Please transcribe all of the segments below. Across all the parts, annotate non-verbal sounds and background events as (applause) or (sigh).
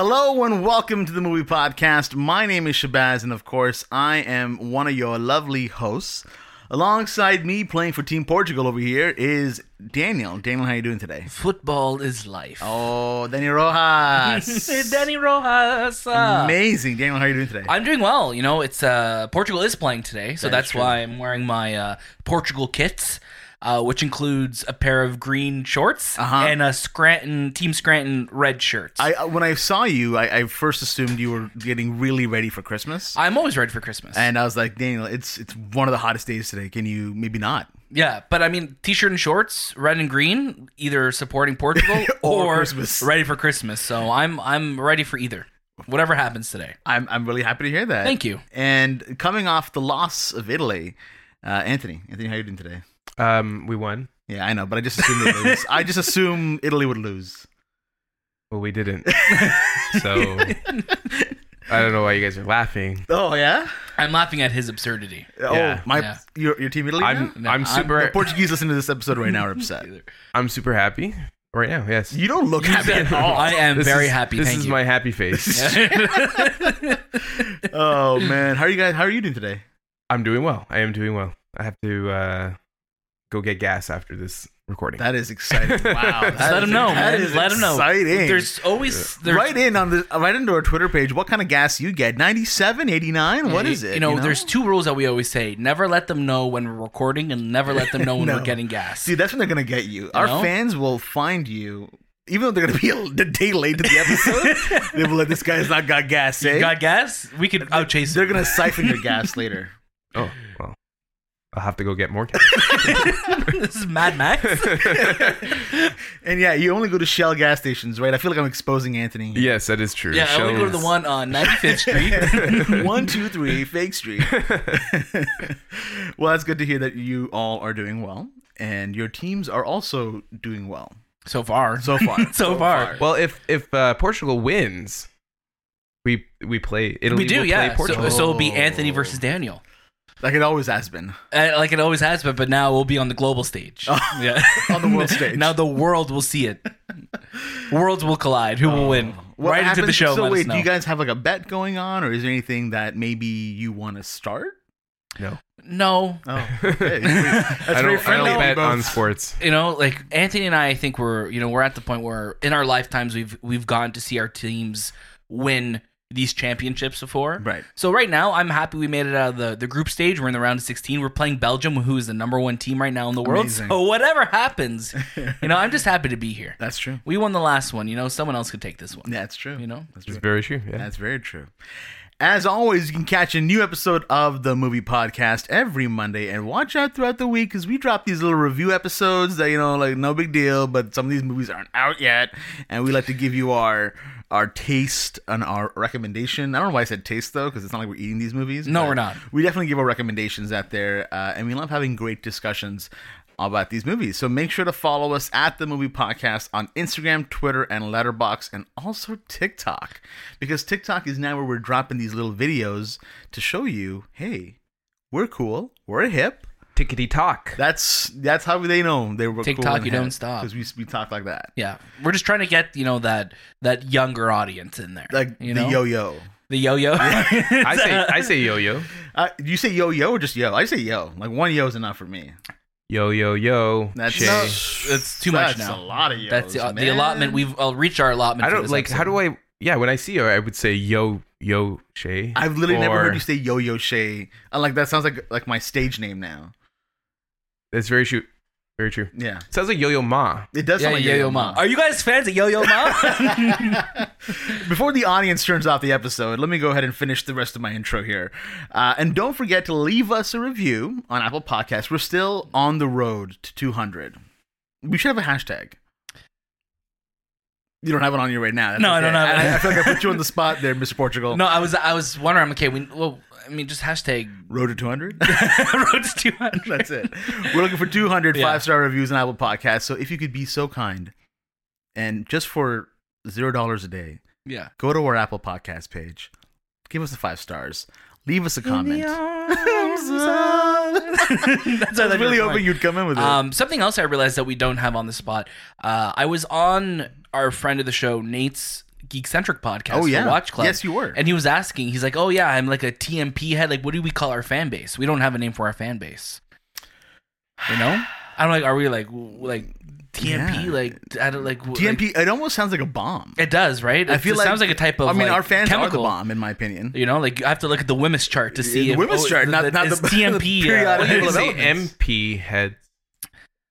Hello and welcome to the movie podcast. My name is Shahbaz, and of course, I am one of your lovely hosts. Alongside me, playing for Team Portugal over here, is Daniel. Daniel, how are you doing today? Football is life. Oh, Daniel Rojas. (laughs) Dani Rojas. Amazing, Daniel. How are you doing today? I'm doing well. You know, it's uh, Portugal is playing today, so That is that's true. why I'm wearing my uh, Portugal kits, uh, which includes a pair of green shorts Uh-huh. and a Scranton Team Scranton red shirt. I uh, when I saw you, I, I first assumed you were getting really ready for Christmas, I'm always ready for Christmas. and I was like, Daniel, it's it's one of the hottest days today. Can you maybe not? yeah, but I mean, t-shirt and shorts, red and green, either supporting (laughs) Portugal Or or, Christmas. ready for Christmas. So I'm I'm ready for either. Whatever happens today. I'm I'm really happy to hear that. Thank you. And coming off the loss of Italy, uh, Anthony, Anthony, how are you doing today? Um, we won. Yeah, I know, but I just assumed they'd lose. I just assume Italy would lose. Well, we didn't. so I don't know why you guys are laughing. Oh yeah. I'm laughing at his absurdity. Oh Yeah. my, Yeah. your your team Italy. I'm now? I'm I'm- super The Portuguese listening to this episode right now are upset. (laughs) I'm super happy right now. Yes. You don't look happy at all. I am This very is- happy. This Thank is you. my happy face. (laughs) (laughs) oh man, how are you guys? How are you doing today? I'm doing well. I am doing well. I have to uh, go get gas after this recording. That is exciting. (laughs) Wow. That let them know, that man. Let him know. Exciting. There's always there's, right in on the right into our Twitter page. What kind of gas you get? 97, 89? What you- is it? You know, there's two rules that we always say: never let them know when we're recording, and never let them (laughs) know when No. we're getting gas. See, that's when they're gonna get you. Our know? fans will find you, even though they're gonna be a, a day late to the episode. (laughs) they will let this guy's not got gas. Eh? You got gas? We could outchase him. they're it. gonna siphon your gas later. oh well, I'll have to go get more (laughs) gas. this is Mad Max. (laughs) And yeah, you only go to Shell gas stations, right? I feel like I'm exposing Anthony. here. yes, that is true. yeah, I only go to the one on 95th Street. (laughs) One, two, three, Fake Street. well, that's good to hear that you all are doing well, and your teams are also doing well so far, so far. So far. Well, if if uh, Portugal wins, we we play Italy. we do, will yeah. Play Portugal. So, so it'll be Anthony versus Daniel, like it always has been uh, like it always has been. But now we'll be on the global stage. (laughs) yeah, on the world (laughs) stage. now the world will see it. Worlds will collide. Who will win? What right into the show. So wait, do you guys have like a bet going on, or is there anything that maybe you want to start? no. no, Oh, (laughs) okay. That's I don't. I friendly. don't bet on sports. you know, like Anthony and I, I think we're, you know, we're at the point where in our lifetimes we've we've gone to see our teams win these championships before. Right. So right now, I'm happy we made it out of the, the group stage. We're in the round of 16. We're playing Belgium, who is the number one team right now in the world. Amazing. So whatever happens, (laughs) you know, I'm just happy to be here. That's true. We won the last one. You know, someone else could take this one. That's true. You know? that's It's true. very true. Yeah. That's very true. As always, you can catch a new episode of the movie podcast every Monday and watch out throughout the week because we drop these little review episodes that, you know, like no big deal, but some of these movies aren't out yet. And we like to give you our our taste and our recommendation. I don't know why I said taste though, because it's not like we're eating these movies. No, we're not. We definitely give our recommendations out there, uh, and we love having great discussions about these movies. So make sure to follow us at the Movie Podcast on Instagram, Twitter, and Letterboxd, and also TikTok, because TikTok is now where we're dropping these little videos to show you, hey, we're cool, we're hip. Tickety talk. That's that's how they know they were TikTok, you don't stop. because we we talk like that, Yeah. We're just trying to get, you know, that that younger audience in there. like you the know? yo yo. The yo-yo. (laughs) I say I say yo yo Uh, you say yo yo or just yo? I say yo. Like one yo is enough for me. yo yo yo. That's Shay. no, That's too much that's now. a lot of yo. That's the, the allotment. We've uh, reached our allotment. I don't this like. How do I? Yeah, when I see you, I would say yo yo Shay. I've literally never heard you say Yo Yo Shay. I'm like that sounds like like my stage name now. That's very true. Very true. Yeah, Sounds like Yo Yo Ma. it does Yeah, sound like Yo-Yo Ma. Are you guys fans of Yo-Yo Ma? (laughs) Before the audience turns off the episode, let me go ahead and finish the rest of my intro here. Uh, and don't forget to leave us a review on Apple Podcasts. We're still on the road to 200. We should have a hashtag. You don't have it on you right now. That's No, I don't have it. I, I feel like I put you on the spot there, Mr. Portugal. no, I was I was wondering. Okay. We well, I mean, just hashtag Road to 200? (laughs) road to 200. That's it. We're looking for 200 Yeah. five star reviews on Apple Podcasts. So if you could be so kind and just for zero dollars a day, Yeah. go to our Apple Podcast page, give us the five stars, leave us a comment. (laughs) That's I was really hoping you'd come in with it. Um, something else I realized that we don't have on the spot. Uh, I was on our friend of the show Nate's Geek Centric podcast. Oh, yeah. Watch Club. Yes, you were. And he was asking, he's like, "Oh yeah, I'm like a TMP head. Like, what do we call our fan base? We don't have a name for our fan base. You know? I'm like, are we like w- like TMP? Yeah. Like, I don't like w- like- TMP. it almost sounds like a bomb. it does, right? I It feel just like sounds like a type of. I mean, like, our fans chemical. are the bomb, in my opinion. You know, like I have to look at the WHMIS chart to see the if WHMIS oh, chart, not- th- not is the- (laughs) TMP the uh, periodic What do you table say? MP head.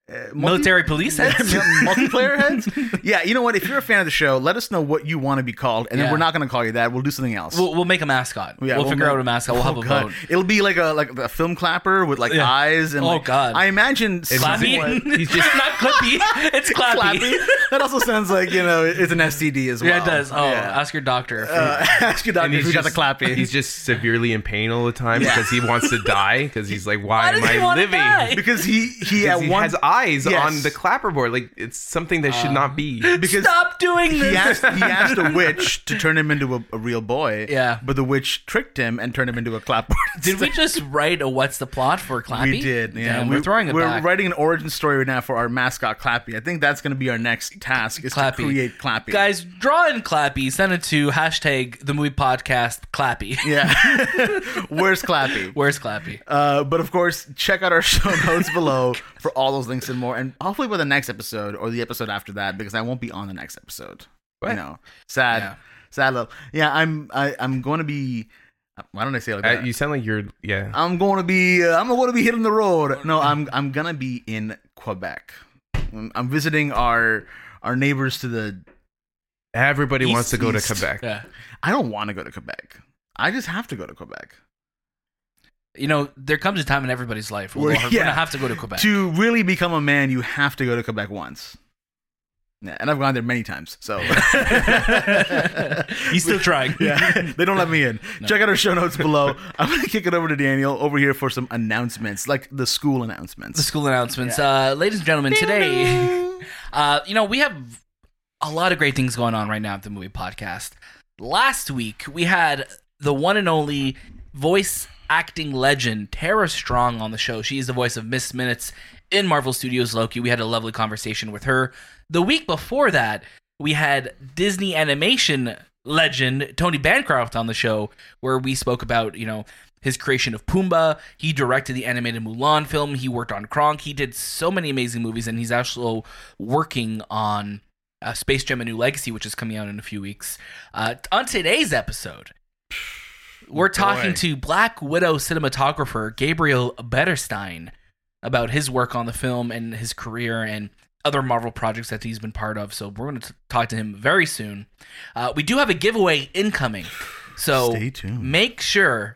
Uh, multi- military police heads. (laughs) multiplayer (laughs) heads. Yeah, you know what? If you're a fan of the show, let us know what you want to be called, and then we're not going to call you that. We'll do something else. We'll, we'll make a mascot. Yeah, we'll, figure make- out a mascot. We'll have (laughs) Oh, a God. vote. It'll be like a like a film clapper with like Yeah. eyes and Oh, like, God. I imagine Clappy. somewhat- He's just not clippy. It's clappy. Clappy. That also sounds like you know it's an STD as well. Yeah, it does. Oh, Yeah. ask your doctor. you- Uh, ask your doctor And if you got the clappy. he's just severely in pain all the time because he wants to die because he's like, why, Why am I living? because he he 'Cause at he one has eyes Yes. on the clapperboard. Like it's something that should not be. (laughs) because Stop doing he this. asked he asked a (laughs) witch to turn him into a, a real boy. Yeah. but the witch tricked him and turned him into a clapboard. Did we just write a what's the plot for Clappy? We did. Yeah, Damn, we, we're throwing it We're back. writing an origin story right now for our mascot Clappy. I think that's going to be our next task is Clappy. to create Clappy. Guys, draw in Clappy. Send it to hashtag the movie podcast Clappy. (laughs) Yeah. Where's Clappy? Where's Clappy? Uh, but of course, check out our show notes below for all those links and more. And hopefully by the next episode or the episode after that, because I won't be on the next episode. What? You know, sad, Yeah. sad little. Yeah, I'm. I, I'm going to be. Why don't I say it like Uh, that? you sound like you're yeah. I'm going to be. Uh, I'm going to be hitting the road. No, I'm. I'm gonna be in Quebec. I'm visiting our our neighbors to the. Everybody wants to go to. Quebec. Yeah. I don't want to go to Quebec. I just have to go to Quebec. You know, there comes a time in everybody's life where we're (laughs) yeah. gonna have to go to Quebec. To really become a man, you have to go to Quebec once. Yeah, and I've gone there many times. So (laughs) (laughs) He's still trying. yeah, they don't let me in. Check out our show notes below. I'm gonna kick it over to Daniel over here for some announcements, like the school announcements. The school announcements. Uh, ladies and gentlemen, today, uh, you know, we have a lot of great things going on right now at the movie podcast. Last week, we had the one and only voice acting legend, Tara Strong, on the show. She is the voice of Miss Minutes in Marvel Studios Loki. We had a lovely conversation with her. The week before that, we had Disney animation legend Tony Bancroft on the show, where we spoke about, you know, his creation of Pumbaa. He directed the animated Mulan film. He worked on Kronk. He did so many amazing movies, and he's also working on uh, Space Jam: A New Legacy, which is coming out in a few weeks. Uh, on today's episode, we're talking Boy. to Black Widow cinematographer Gabriel Beristain about his work on the film and his career and other Marvel projects that he's been part of. So we're going to talk to him very soon. Uh, we do have a giveaway incoming, so Stay tuned. make sure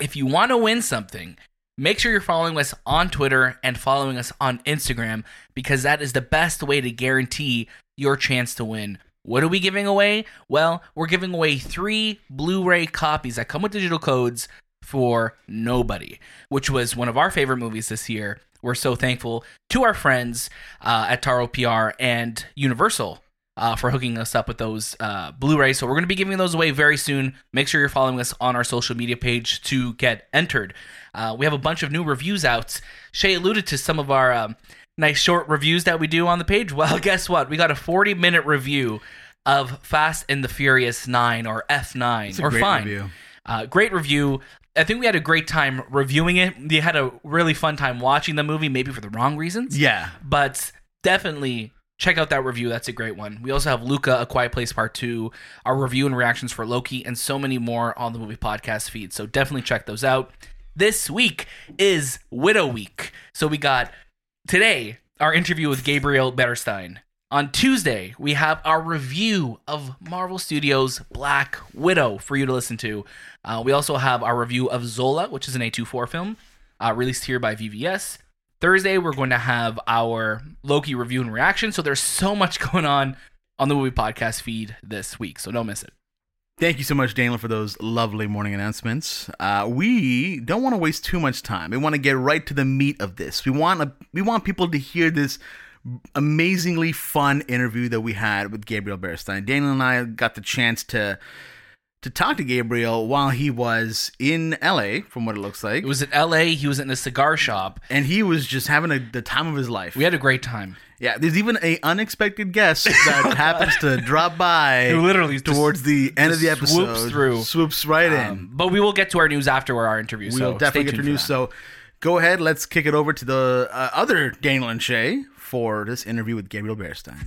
if you want to win something, make sure you're following us on Twitter and following us on Instagram because that is the best way to guarantee your chance to win. What are we giving away? Well, we're giving away three Blu ray copies that come with digital codes for Nobody, which was one of our favorite movies this year. We're so thankful to our friends uh, at Taro PR and Universal uh, for hooking us up with those uh, Blu-rays. So we're going to be giving those away very soon. Make sure you're following us on our social media page to get entered. Uh, we have a bunch of new reviews out. Shay alluded to some of our um, nice short reviews that we do on the page. Well, (laughs) guess what? We got a 40-minute review of Fast and the Furious 9 or F9 or great Fine. review. Uh, great review. I think we had a great time reviewing it. We had a really fun time watching the movie, maybe for the wrong reasons Yeah. but definitely check out that review. That's a great one. We also have Luca, A Quiet Place Part 2, our review and reactions for Loki, and so many more on the movie podcast feed. So definitely check those out. This week is Widow Week. So we got today our interview with Gabriel Beristain. On Tuesday, we have our review of Marvel Studios' Black Widow for you to listen to. Uh, we also have our review of Zola, which is an A24 film, uh, released here by VVS. Thursday, we're going to have our Loki review and reaction. So there's so much (laughs) going on on the movie podcast feed this week. So don't miss it. Thank you so much, Daniel, for those lovely morning announcements. Uh, we don't want to waste too much time. We want to get right to the meat of this. We want a, we want people to hear this amazingly fun interview that we had with Gabriel Beristain. Daniel and I got the chance to to talk to Gabriel while he was in LA, from what it looks like. It was in L.A. He was in a cigar shop. and he was just having a, the time of his life. We had a great time. yeah, there's even a unexpected guest that (laughs) happens to drop by literally just- towards the end of the episode. swoops through. swoops right in. Um, but we will get to our news after our interview. We'll so definitely get to news. So go ahead, let's kick it over to the uh, other Daniel and Shay for this interview with Gabriel Beristain.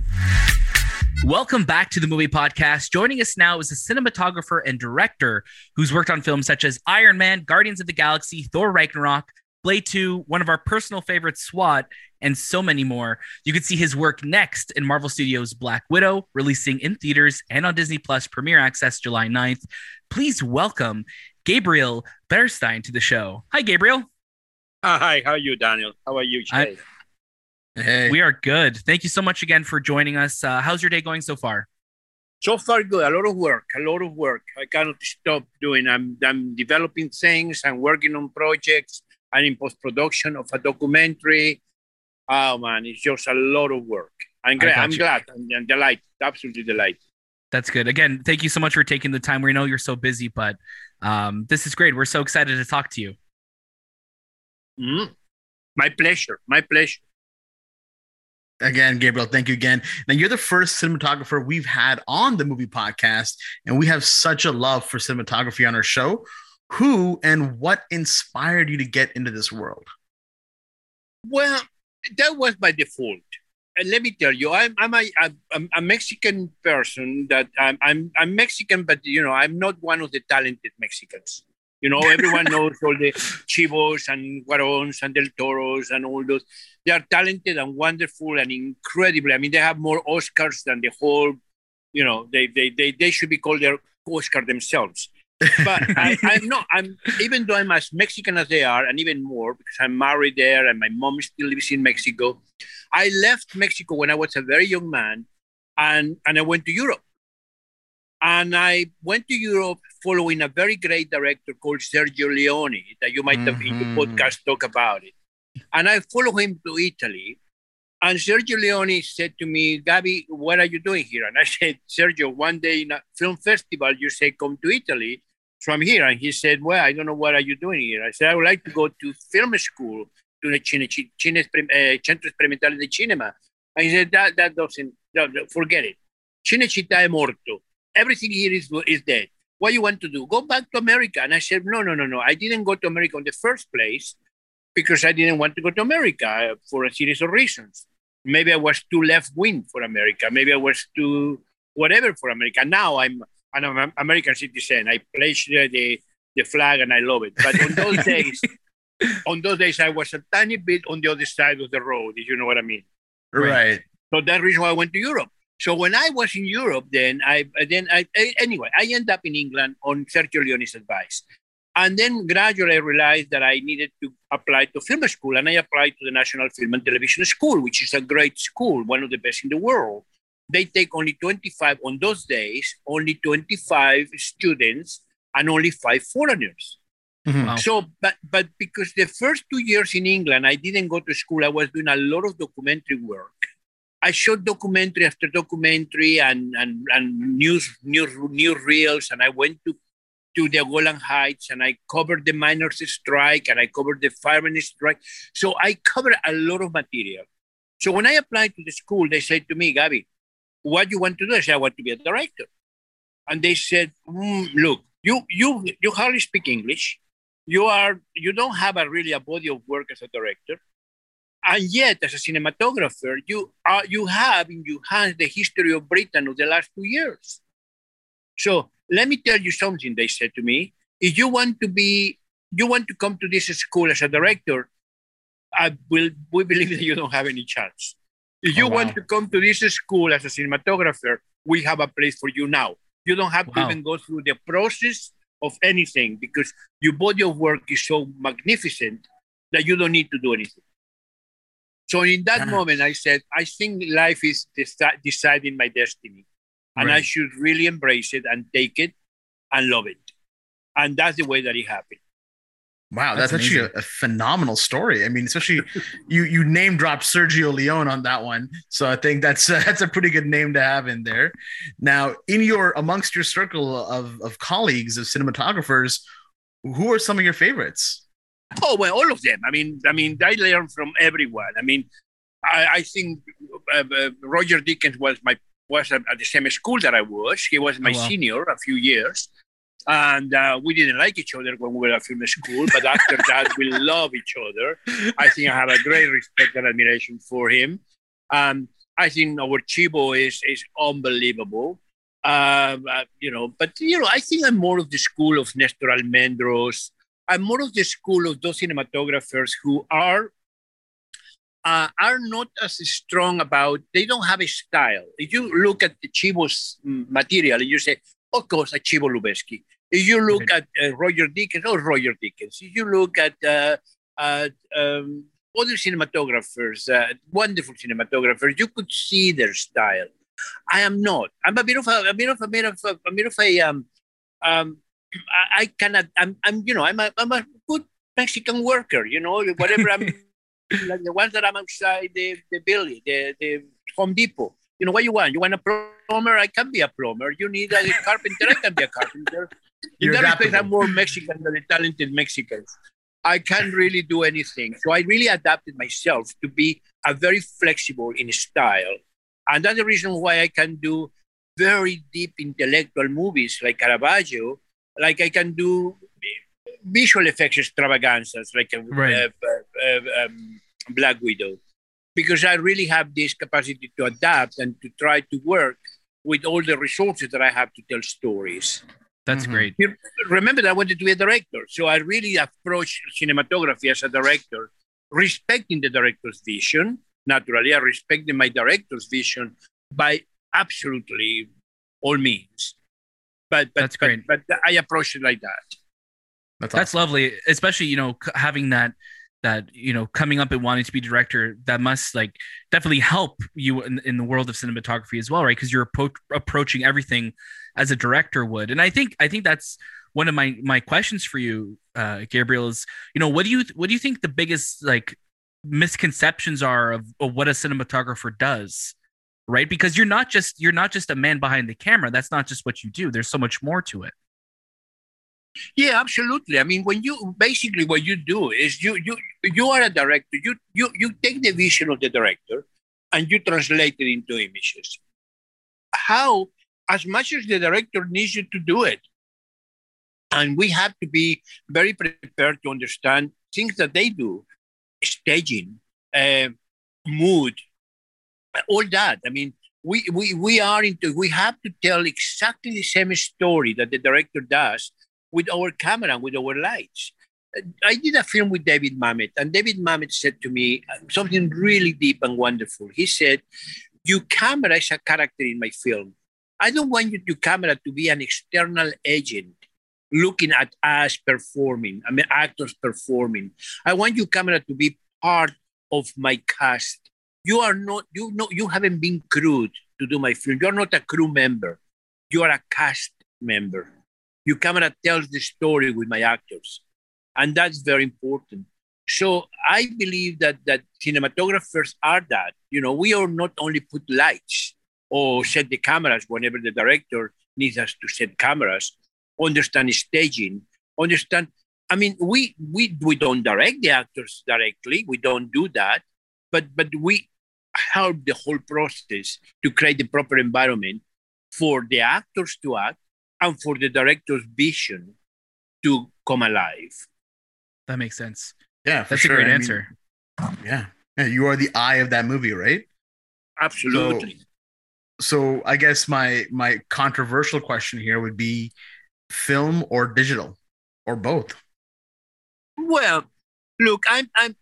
Welcome back to the movie podcast. Joining us now is a cinematographer and director who's worked on films such as Iron Man, Guardians of the Galaxy, Thor Ragnarok, Blade 2, one of our personal favorites, SWAT, and so many more. You can see his work next in Marvel Studios' Black Widow, releasing in theaters and on Disney Plus Premiere Access July 9th. Please welcome Gabriel Beristain to the show. Hi, Gabriel. Hi, how are you, Daniel? How are you, I- Hey, We are good. Thank you so much again for joining us. Uh, how's your day going so far? So far, good. A lot of work. A lot of work. I cannot stop doing. I'm I'm developing things. I'm working on projects. I'm in post production of a documentary. Oh man, it's just a lot of work. I'm I glad. I'm glad. I'm, I'm delighted. Absolutely delighted. That's good. Again, thank you so much for taking the time. We know you're so busy, but um, this is great. We're so excited to talk to you. Mhm. My pleasure. My pleasure. again, Gabriel, thank you again. Now, you're the first cinematographer we've had on the movie podcast, and we have such a love for cinematography on our show. Who and what inspired you to get into this world? Well, that was by default. And let me tell you, I'm I'm a, I'm a Mexican person that I'm, I'm I'm Mexican, but you know I'm not one of the talented Mexicans. You know, everyone knows all the Chivos and Cuarons and Del Toros and all those. They are talented and wonderful and incredible. I mean, they have more Oscars than the whole. You know, they they they, they should be called their Oscar themselves but (laughs) I, I'm not. I'm even though I'm as Mexican as they are, and even more because I'm married there, and my mom still lives in Mexico. I left Mexico when I was a very young man, and and I went to Europe. And I went to Europe following a very great director called Sergio Leone that you might have in Mhm. the podcast talk about it. And I follow him to Italy. And Sergio Leone said to me, Gabi, what are you doing here? And I (laughs) said, Sergio, one day in a film festival, you say, come to Italy. from here. And he said, well, I don't know what are you doing here. I said, I would like to go to film school to the Cine, Cine, uh, Centro Sperimentale di Cinema. And he said, that, that doesn't, no, no, forget it. Cinecittà è morto. Everything here is, is dead. What you want to do? Go back to America. And I said, no, no, no, no. I didn't go to America in the first place because I didn't want to go to America for a series of reasons. Maybe I was too left wing for America. Maybe I was too whatever for America. Now I'm an American citizen. I pledge the, the, the flag and I love it. But on those (laughs) days, on those days, I was a tiny bit on the other side of the road, if you know what I mean. Right. So that's the reason why I went to Europe. So when I was in Europe, then I then I eh, anyway I ended up in England on Sergio Leone's advice, and then gradually I realized that I needed to apply to film school, and I applied to the National Film and Television School, which is a great school, one of the best in the world. They take only 25 on those days, only 25 students and only five foreigners. Mhm. Wow. So, but but because the first two years in England, I didn't go to school. I was doing a lot of documentary work. I shot documentary after documentary and and, and news news reels, and I went to to the Golan Heights and I covered the miners' strike and I covered the firemen's strike. So I covered a lot of material. So when I applied to the school, they said to me, Gabi, what do you want to do? I said, I want to be a director. And they said, "Mm, look, you you you hardly speak English you are you don't have a really a body of work as a director and yet as a cinematographer you are you have in your hands the history of britain of the last two years. So let me tell you something they said to me. If you want to be you want to come to this school as a director i will we believe that you don't have any chance. If you Oh, wow. want to come to this school as a cinematographer we have a place for you now. You don't have to even go through the process of anything because your body of work is so magnificent that you don't need to do anything. So in that Ah. moment, I said, I think life is deci- deciding my destiny, and I should really embrace it and take it and love it. And that's the way that it happened. Wow, that's, That's actually a, a phenomenal story. I mean, especially (laughs) you you name dropped Sergio Leone on that one, so I think that's (laughs) that's a pretty good name to have in there. Now, in your amongst your circle of of colleagues of cinematographers, who are some of your favorites? Oh well, all of them. I mean, I mean, I learn from everyone. I mean, I, I think uh, uh, Roger Deakins was my was at the same school that I was. He was my Oh, wow. senior a few years, and uh, we didn't like each other when we were at film school. But after (laughs) that, we love each other. I think I have a great respect and admiration for him. Um, I think our Chivo is is unbelievable. Um, uh, you know, but you know, I think I'm more of the school of Nestor Almendros. I'm more of the school of those cinematographers who are uh, are not as strong about. They don't have a style. If you look at the Chivo's mm, material, you say, of course, a Chivo Lubezki. If you look at uh, Roger Deakins, oh, Roger Deakins. If you look at uh, at um, other cinematographers, uh, wonderful cinematographers, you could see their style. I am not. I'm a bit of a, a bit of a bit of a, a bit of a um um. I, I cannot. I'm. I'm. You know. I'm a. I'm a good Mexican worker. You know. Whatever I'm. (laughs) like the ones that I'm outside the the building, the the Home Depot. You know what you want? You want a plumber? I can be a plumber. You need a carpenter? I can be a carpenter. In You're that respect. I'm more Mexican than the talented Mexicans. I can't really do anything. So I really adapted myself to be a very flexible in style. And that's the reason why I can do very deep intellectual movies like Caravaggio, like I can do visual effects extravaganzas like a, Right. uh, uh, uh, um, Black Widow, because I really have this capacity to adapt and to try to work with all the resources that I have to tell stories. That's Mhm. great. Remember that I wanted to be a director, so I really approached cinematography as a director, respecting the director's vision. Naturally, I respected my director's vision by absolutely all means. But but That's but, great. but I approached it like that. That's, That's awesome. lovely, especially you know having that that you know coming up and wanting to be director that must like definitely help you in, in the world of cinematography as well, right? Because you're appro- approaching everything as a director would, and I think I think that's one of my my questions for you, uh, Gabriel. Is you know what do you what do you think the biggest like misconceptions are of, of what a cinematographer does? Right, because you're not just you're not just a man behind the camera. That's not just what you do. There's so much more to it. Yeah, absolutely. I mean, when you basically what you do is you you you are a director. You you you take the vision of the director and you translate it into images. How, as much as the director needs you to do it, and we have to be very prepared to understand things that they do, staging, uh, mood, all that. I mean, we, we we are into. We have to tell exactly the same story that the director does with our camera and with our lights. I did a film with David Mamet, and David Mamet said to me something really deep and wonderful. He said, Your camera is a character in my film. I don't want your camera to be an external agent looking at us performing, I mean, actors performing. I want your camera to be part of my cast. You are not, you know, you haven't been crewed to do my film. You're not a crew member. You are a cast member. Your camera tells the story with my actors and that's very important. So i believe that that cinematographers are that. You know we are not only put lights or set the cameras whenever the director needs us to set cameras understand staging understand i mean we we we don't direct the actors directly. We don't do that but but we help the whole process to create the proper environment for the actors to act and for the director's vision to come alive. That makes sense. Yeah, for That's sure. a great I mean, answer. yeah. yeah, you are the eye of that movie, right? Absolutely. So I guess my my controversial question here would be film or digital or both. Well, look, I'm, I'm.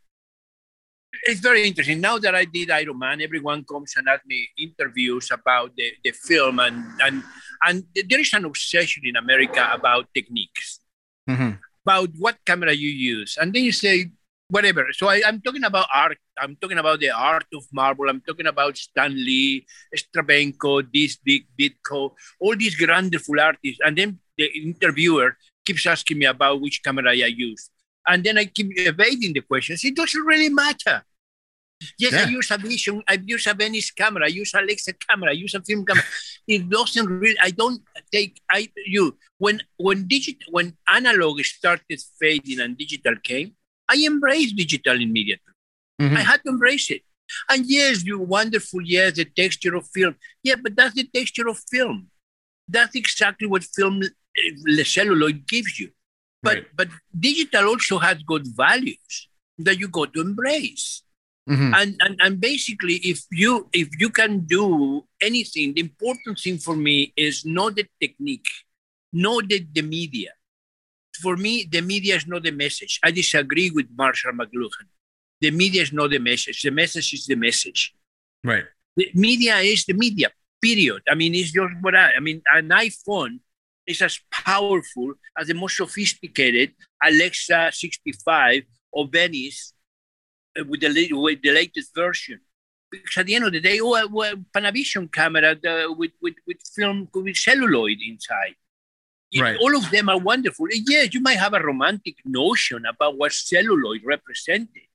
It's very interesting. Now that I did Iron Man, everyone comes and asks me interviews about the, the film, and, and and there is an obsession in America about techniques, Mm-hmm. about what camera you use, and then you say whatever. So I, I'm talking about art. I'm talking about the art of Marvel. I'm talking about Stan Lee, Stravenko, this Dick Ditko, all these wonderful artists, and then the interviewer keeps asking me about which camera I use. And then I keep evading the questions. It doesn't really matter. Yes, I use a Vision, I use a Venice camera, I use Alexa camera, I use a film camera. It doesn't really. I don't take. I you when when digital when analog started fading and digital came, I embraced digital immediately. Mhm. I had to embrace it. And yes, you're wonderful. Yes, the texture of film. Yeah, but that's the texture of film. That's exactly what film uh, celluloid gives you. But Right. but digital also has good values that you got to embrace. Mhm. And, and and basically, if you if you can do anything, the important thing for me is not the technique, not the, the media. For me, the media is not the message. I disagree with Marshall McLuhan. The media is not the message. The message is the message. Right. The media is the media. Period. I mean, it's just what I. I mean, an iPhone is as powerful as the most sophisticated Alexa 65 or Venice uh, with the, with the latest version. Because at the end of the day, oh, uh, well, Panavision camera the, with, with, with film with celluloid inside. Right. All of them are wonderful. And Yes, you might have a romantic notion about what celluloid represented.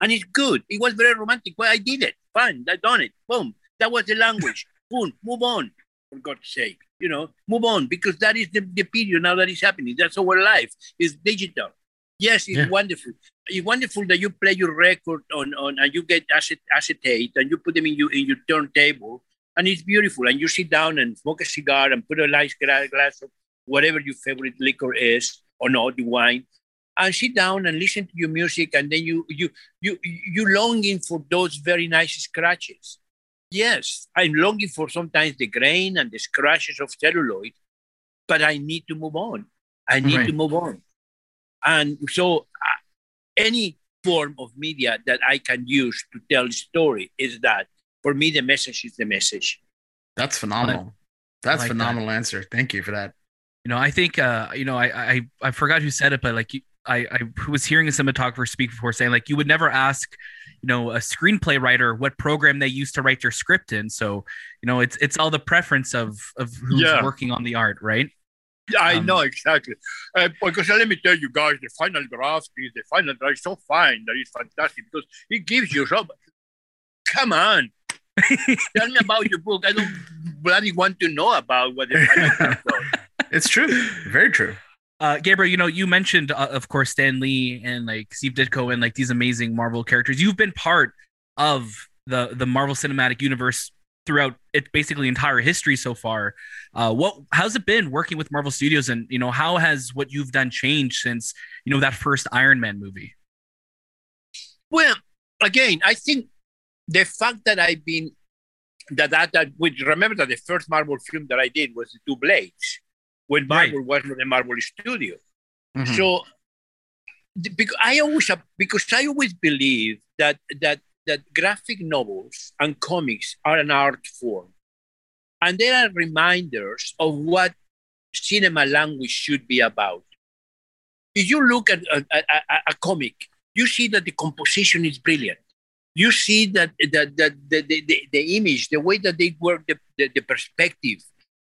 And it's good. It was very romantic. Well, I did it. Fine. I done it. Boom. That was the language. Boom. Move on. For God's sake. You know, move on because that is the, the period now that is happening. That's our life. It's digital. Yes, it's Yeah. wonderful. It's wonderful that you play your record on, on and you get acet, acetate and you put them in your in your turntable and it's beautiful. And you sit down and smoke a cigar and put a nice glass of whatever your favorite liquor is or not, the wine, and sit down and listen to your music. And then you you you you longing for those very nice scratches. Yes, I'm longing for sometimes the grain and the scratches of celluloid, but I need to move on. I need Right. to move on. And so, uh, any form of media that I can use to tell a story is that. For me, the message is the message. That's phenomenal. That's like that. phenomenal answer. Thank you for that. You know, I think uh, you know, I I I forgot who said it, but like you, I I was hearing a cinematographer speak before saying like you would never ask, you know, a screenplay writer what program they used to write their script in. So, you know, it's it's all the preference of of who's Yeah. working on the art, right? yeah, I Um, know exactly. Uh, because let me tell you guys, the final draft is the final draft is so fine that it's fantastic because it gives you so. Come on, (laughs) tell me about your book. I don't bloody want to know about what the final draft was. (laughs) It's true. Very true. Uh, Gabriel, you know, you mentioned, uh, of course, Stan Lee and like Steve Ditko and like these amazing Marvel characters. You've been part of the the Marvel Cinematic Universe throughout its basically entire history so far. Uh, what how's it been working with Marvel Studios, and you know, how has what you've done changed since you know that first Iron Man movie? Well, again, I think the fact that I've been that that, that remember that the first Marvel film that I did was the Two Blades when Right. Marvel was not a Marvel studio. Mhm. So because I always because I always believe that that that graphic novels and comics are an art form, and they are reminders of what cinema language should be about. If you look at a, a, a- a comic, you see that the composition is brilliant. You see that that, that the, the, the, the image, the way that they work, the, the, the perspective,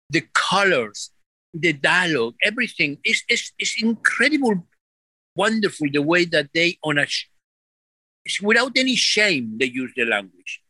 the colors, the dialogue, everything is, is, is incredible, wonderful the way that they on a without any shame they use the language.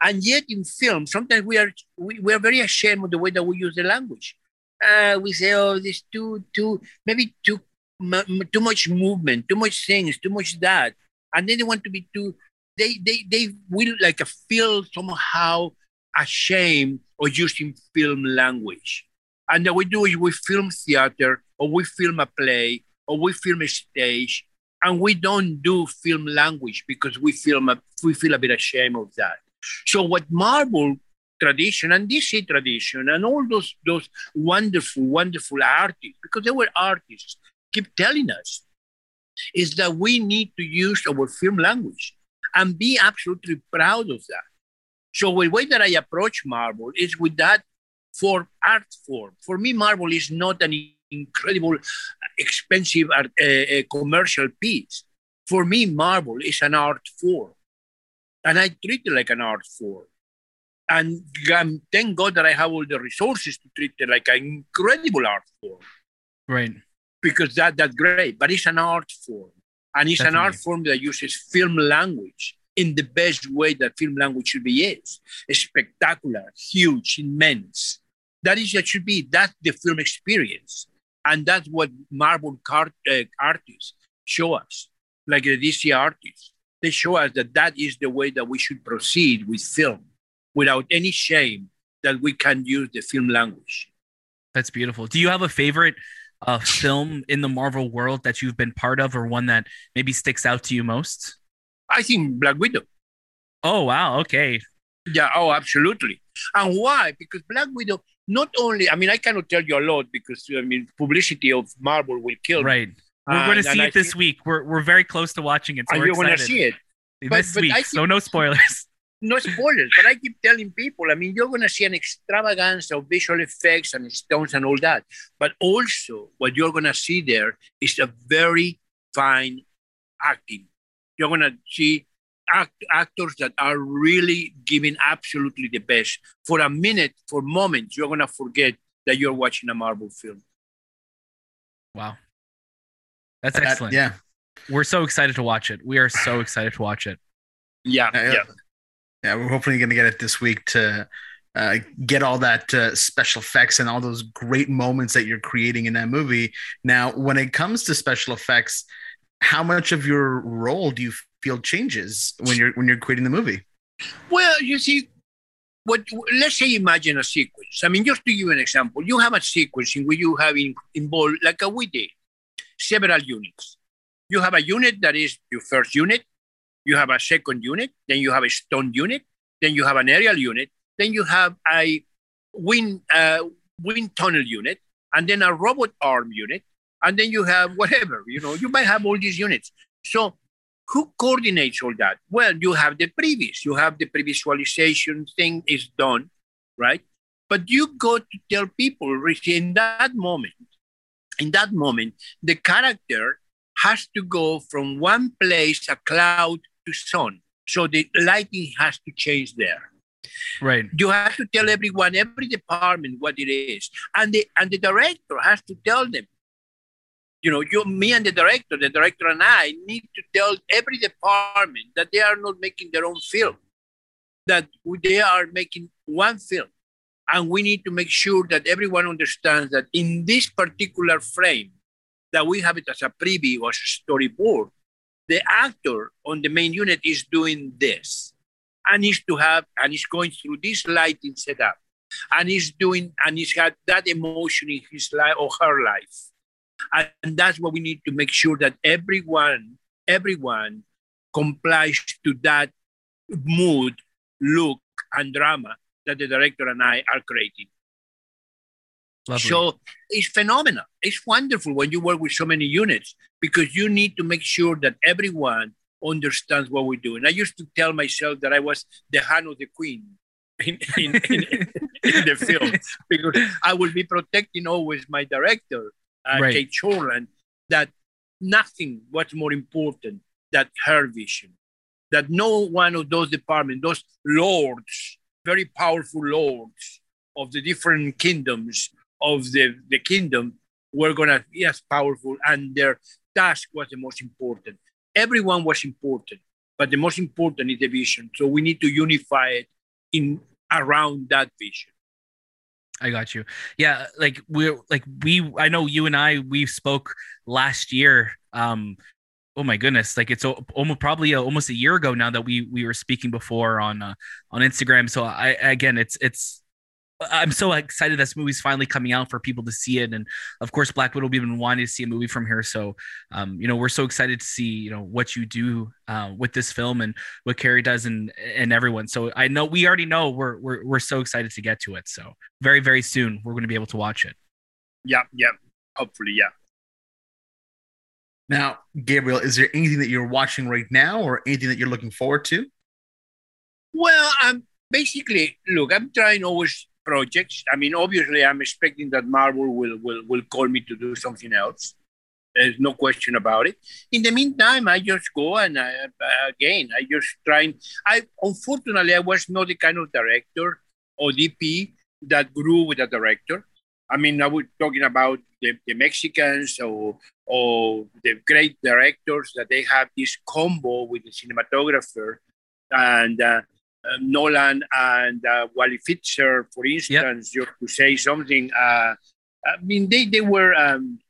And yet in film, sometimes we are we, we are very ashamed of the way that we use the language. Uh, we say, oh, there's too too maybe too mu- too much movement, too much things, too much that, and then they want to be too. They they they will like feel somehow ashamed of using film language. And what we do is we film theater or we film a play or we film a stage and we don't do film language because we film a, we feel a bit ashamed of that. So what Marvel tradition and DC tradition and all those those wonderful, wonderful artists, because they were artists, keep telling us is that we need to use our film language and be absolutely proud of that. So the way that I approach Marvel is with that for art form. For me, Marvel is not an incredible, expensive art, uh, uh, commercial piece. For me, Marvel is an art form, and I treat it like an art form. And um, thank God that I have all the resources to treat it like an incredible art form. Right. because that that's great. But it's an art form, and it's an art form that uses film language in the best way that film language should be used. Spectacular, huge, immense. That is what should be. That's the film experience, and that's what Marvel cart, uh, artists show us, like the DC artists. They show us that that is the way that we should proceed with film, without any shame that we can use the film language. That's beautiful. Do you have a favorite uh, film in the Marvel world that you've been part of, or one that maybe sticks out to you most? I think Black Widow. Oh wow, okay, Yeah, oh, absolutely. And why? Because Black Widow, not only, I mean, I cannot tell you a lot because, I mean, publicity of Marvel will kill me. right. We're going to and see I it this think- week. We're we're very close to watching it. So And we're going to see it. but- this but week, I so no spoilers. (laughs) No spoilers, but I keep telling people, I mean, you're going to see an extravagance of visual effects and stones and all that. But also, what you're going to see there is a very fine acting. You're going to see act- actors that are really giving absolutely the best. For a minute, for moments, you're going to forget that you're watching a Marvel film. Wow, that's That- excellent. yeah. We're so excited to watch it. We are so (sighs) excited to watch it. Yeah, Yeah, yeah. Yeah, we're hopefully going to get it this week to uh, get all that uh, special effects and all those great moments that you're creating in that movie. Now, when it comes to special effects, how much of your role do you feel changes when you're when you're creating the movie? Well, you see, what let's say imagine a sequence. I mean, just to give you an example, you have a sequence in which you have in, involved, like a we did, several units. You have a unit that is your first unit, you have a second unit, then you have a stone unit, then you have an aerial unit, then you have a wind uh, wind tunnel unit, and then a robot arm unit, and then you have whatever. You know, you might have all these units. So who coordinates all that? Well, you have the previous, you have the pre-visualization thing is done, right? But you go to tell people in that moment, in that moment, the character has to go from one place, a cloud to sun. So the lighting has to change there. Right. You have to tell everyone, every department what it is. And the and the director has to tell them. You know, you me and the director, the director and I need to tell every department that they are not making their own film, that they are making one film. And we need to make sure that everyone understands that in this particular frame, that we have it as a preview or storyboard, the actor on the main unit is doing this. And is to have and is going through this lighting setup. And is doing and he's that emotion in his life or her life and that's what we need to make sure that everyone everyone complies to that mood look and drama that the director and i are creating Lovely. so it's phenomenal. It's wonderful when you work with so many units because you need to make sure that everyone understands what we're doing. I used to tell myself that I was the hand of the queen in, in, in, in the film (laughs) because I will be protecting always my director, uh, Right. Cate that nothing was more important than her vision. That no one of those departments, those lords, very powerful lords of the different kingdoms of the, the kingdom were going to be as powerful and their task was the most important. Everyone was important, but the most important is the vision. So we need to unify it in around that vision. I got you. Yeah, like we're like we I know you and I we spoke last year. Um oh my goodness, like it's almost probably a, almost a year ago now that we we were speaking before on uh, on Instagram. So I again it's it's I'm so excited this movie's finally coming out for people to see it, and of course, Black Widow. We've been wanting to see a movie from here, so um, you know we're so excited to see you know what you do uh, with this film and what Carrie does and and everyone. So I know we already know we're we're we're so excited to get to it. So very very soon we're going to be able to watch it. Yeah, yeah. Hopefully, yeah. Now, Gabriel, is there anything that you're watching right now or anything that you're looking forward to? Well, I'm basically look. I'm trying always projects. I mean, obviously, I'm expecting that Marvel will will will call me to do something else. There's no question about it. In the meantime, I just go and I, again, I just trying. I unfortunately I was not the kind of director or DP that grew with a director. I mean, I was talking about the, the Mexicans or or the great directors that they have this combo with the cinematographer and uh, Nolan and uh, Wally Pfister, for instance, just to say something. Uh, I mean, they they were. Um,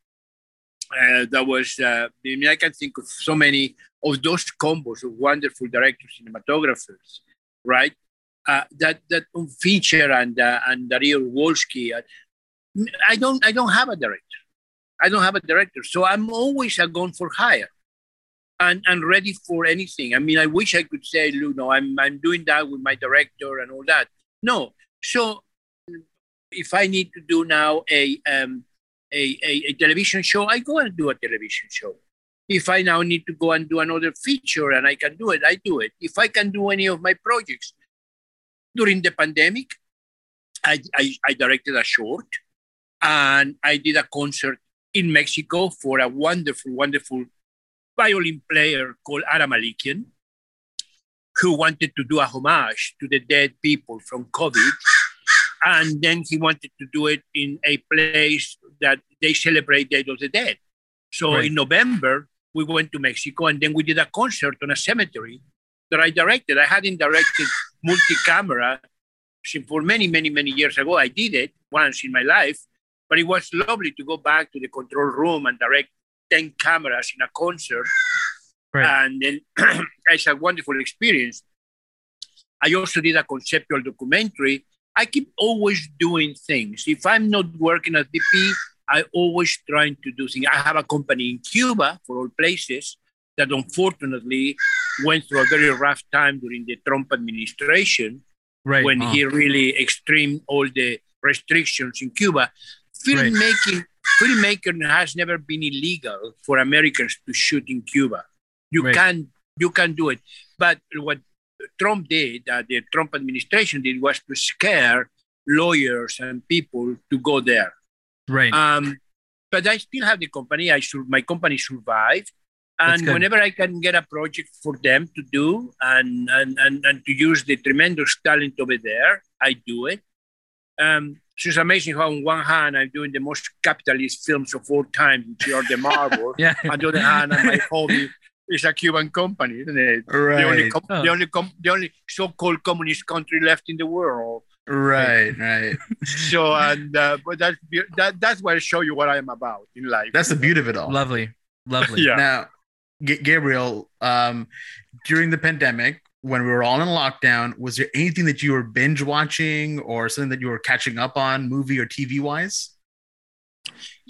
uh, that was. Uh, I mean, I can think of so many of those combos of wonderful directors, cinematographers, right? Uh, that that um, Fincher and uh, and Dario Wolski. Uh, I don't I don't have a director. I don't have a director, so I'm always a gun for hire and, and ready for anything. I mean, I wish I could say, look, no, I'm, I'm doing that with my director and all that. No. So if I need to do now a, um, a, a, a television show, I go and do a television show. If I now need to go and do another feature and I can do it, I do it. If I can do any of my projects during the pandemic, I, I, I directed a short and I did a concert in Mexico for a wonderful, wonderful violin player called Ara Malikian, who wanted to do a homage to the dead people from COVID. And then he wanted to do it in a place that they celebrate Day of the Dead. So Right. in November, we went to Mexico and then we did a concert on a cemetery that I directed. I hadn't directed multi-camera since for many, many, many years ago. I did it once in my life, but it was lovely to go back to the control room and direct 10 cameras in a concert. Right. And then (clears throat) it's a wonderful experience. I also did a conceptual documentary. I keep always doing things. If I'm not working at BP, I always trying to do things. I have a company in Cuba, for all places, that unfortunately went through a very rough time during the Trump administration Right. when Oh. he really extreme all the restrictions in Cuba. Right. Filmmaking has never been illegal for Americans to shoot in Cuba. You Right. can you can do it, but what Trump did, uh, the Trump administration did, was to scare lawyers and people to go there. right. Um, but I still have the company. I should my company survived. And whenever I can get a project for them to do and, and, and, and to use the tremendous talent over there, I do it. Um, so it's amazing how, on one hand, I'm doing the most capitalist films of all time, which are the Marvel. (laughs) yeah. on the other hand, my hobby is a Cuban company, isn't it? The only, Right. com- Oh. the only, com- the only so-called communist country left in the world. Right, right. (laughs) So, and uh, but that's be- that, that's why I show you what I am about in life. That's the beauty of it all. Lovely. Lovely. (laughs) Yeah. Now, G- Gabriel, um, during the pandemic, when we were all in lockdown, was there anything that you were binge watching or something that you were catching up on, movie or TV wise?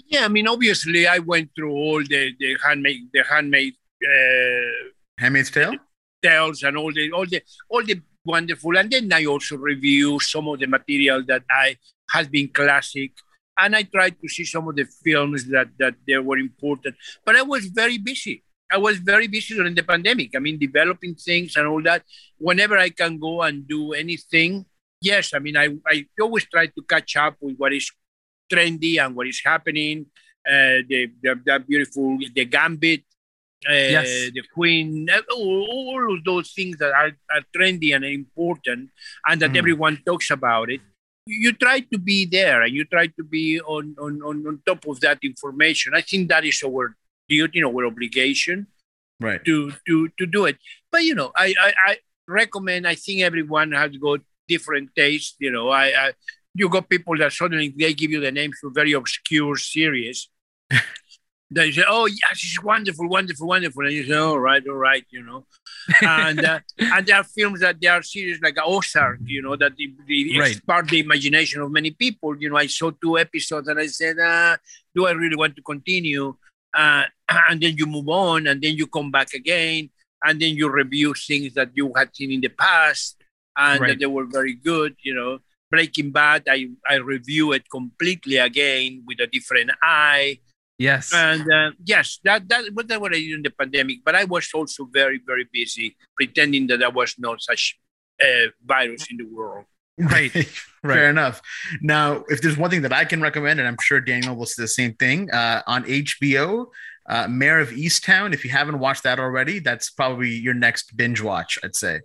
Yeah, I mean, obviously, I went through all the the handmade the handmade uh, Handmaid's Tale. tales and all the all the all the wonderful, and then I also review some of the material that I has been classic, and I tried to see some of the films that that they were important. But I was very busy. I was very busy during the pandemic. I mean, developing things and all that. Whenever I can go and do anything, yes. I mean, I I always try to catch up with what is trendy and what is happening. Uh, the, the the beautiful the gambit uh, Yes. the queen, uh, all, all of those things that are, are trendy and important, and that Mhm. everyone talks about it. You try to be there and you try to be on, on, on, on top of that information. I think that is our duty, our obligation Right. to, to, to do it. But, you know, I, I, I recommend, I think everyone has got different tastes. You know, I, I you got people that suddenly they give you the names for very obscure series. (laughs) they say, "Oh yes, it's wonderful, wonderful, wonderful," and you say, "All right, all right," you know. and uh, (laughs) and there are films that they are series like Ozark, you know, that the, the Right. spark the imagination of many people. You know, I saw two episodes and I said, uh, "Do I really want to continue?" Uh, (clears throat) and then you move on, and then you come back again, and then you review things that you had seen in the past and Right. that they were very good. You know, Breaking Bad, I I review it completely again with a different eye. Yes. And uh, yes, that that was that what I did in the pandemic. But I was also very very busy pretending that there was no such uh, virus in the world. (laughs) Right. Fair enough. Now, if there's one thing that I can recommend, and I'm sure Daniel will say the same thing, uh, on HBO, uh, Mare of Easttown. If you haven't watched that already, that's probably your next binge watch. I'd say.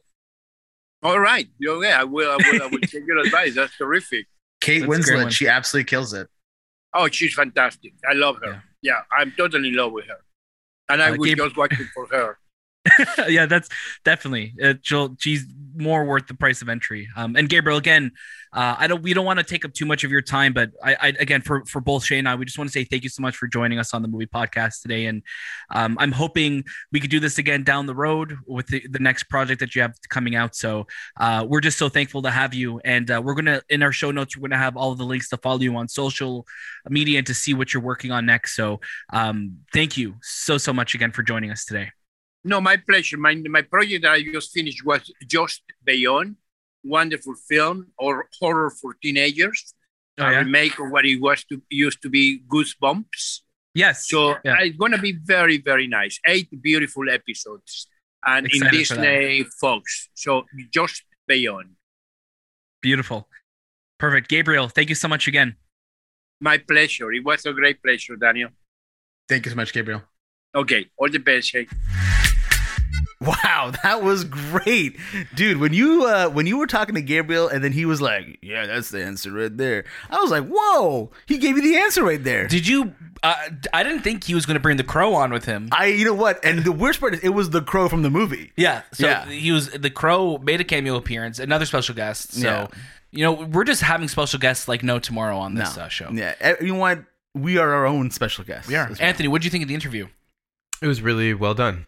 All right, okay, I will I will, I will (laughs) take your advice. That's terrific. Kate That's Winslet, she absolutely kills it. Oh, she's fantastic. I love her. Yeah, I'm totally in love with her, and I Uh, will Gabe- just watch it for her. (laughs) yeah, that's definitely. Uh, she's more worth the price of entry. Um, and Gabriel, again, uh, I don't. We don't want to take up too much of your time, but I, I again, for for both Shay and I, we just want to say thank you so much for joining us on the movie podcast today. And um, I'm hoping we could do this again down the road with the, the next project that you have coming out. So uh, we're just so thankful to have you. And uh, we're gonna in our show notes, we're gonna have all the links to follow you on social media and to see what you're working on next. So um, thank you so so much again for joining us today. No, my pleasure. My my project that I just finished was Just Beyond, wonderful film or horror for teenagers. Oh, a yeah? remake of what it was to used to be Goosebumps. Yes. So Yeah. it's going to be very, very nice. Eight beautiful episodes, and in Excited for that. Disney Fox. So just beyond. Beautiful. Perfect. Gabriel, thank you so much again. My pleasure. It was a great pleasure, Daniel. Thank you so much, Gabriel. Okay, all the best. Hey. Wow, that was great, dude. When you uh, when you were talking to Gabriel, and then he was like, "Yeah, that's the answer right there." I was like, "Whoa!" He gave you the answer right there. Did you? Uh, I didn't think he was going to bring the crow on with him. I, you know what? And the worst part is, it was the crow from the movie. Yeah. So Yeah. he was the crow made a cameo appearance, another special guest. So Yeah. you know we're just having special guests like no tomorrow on this No. uh, show. Yeah, eh, you know what? We are our own special guests. We are. well. Anthony, what do you think of the interview? It was really well done.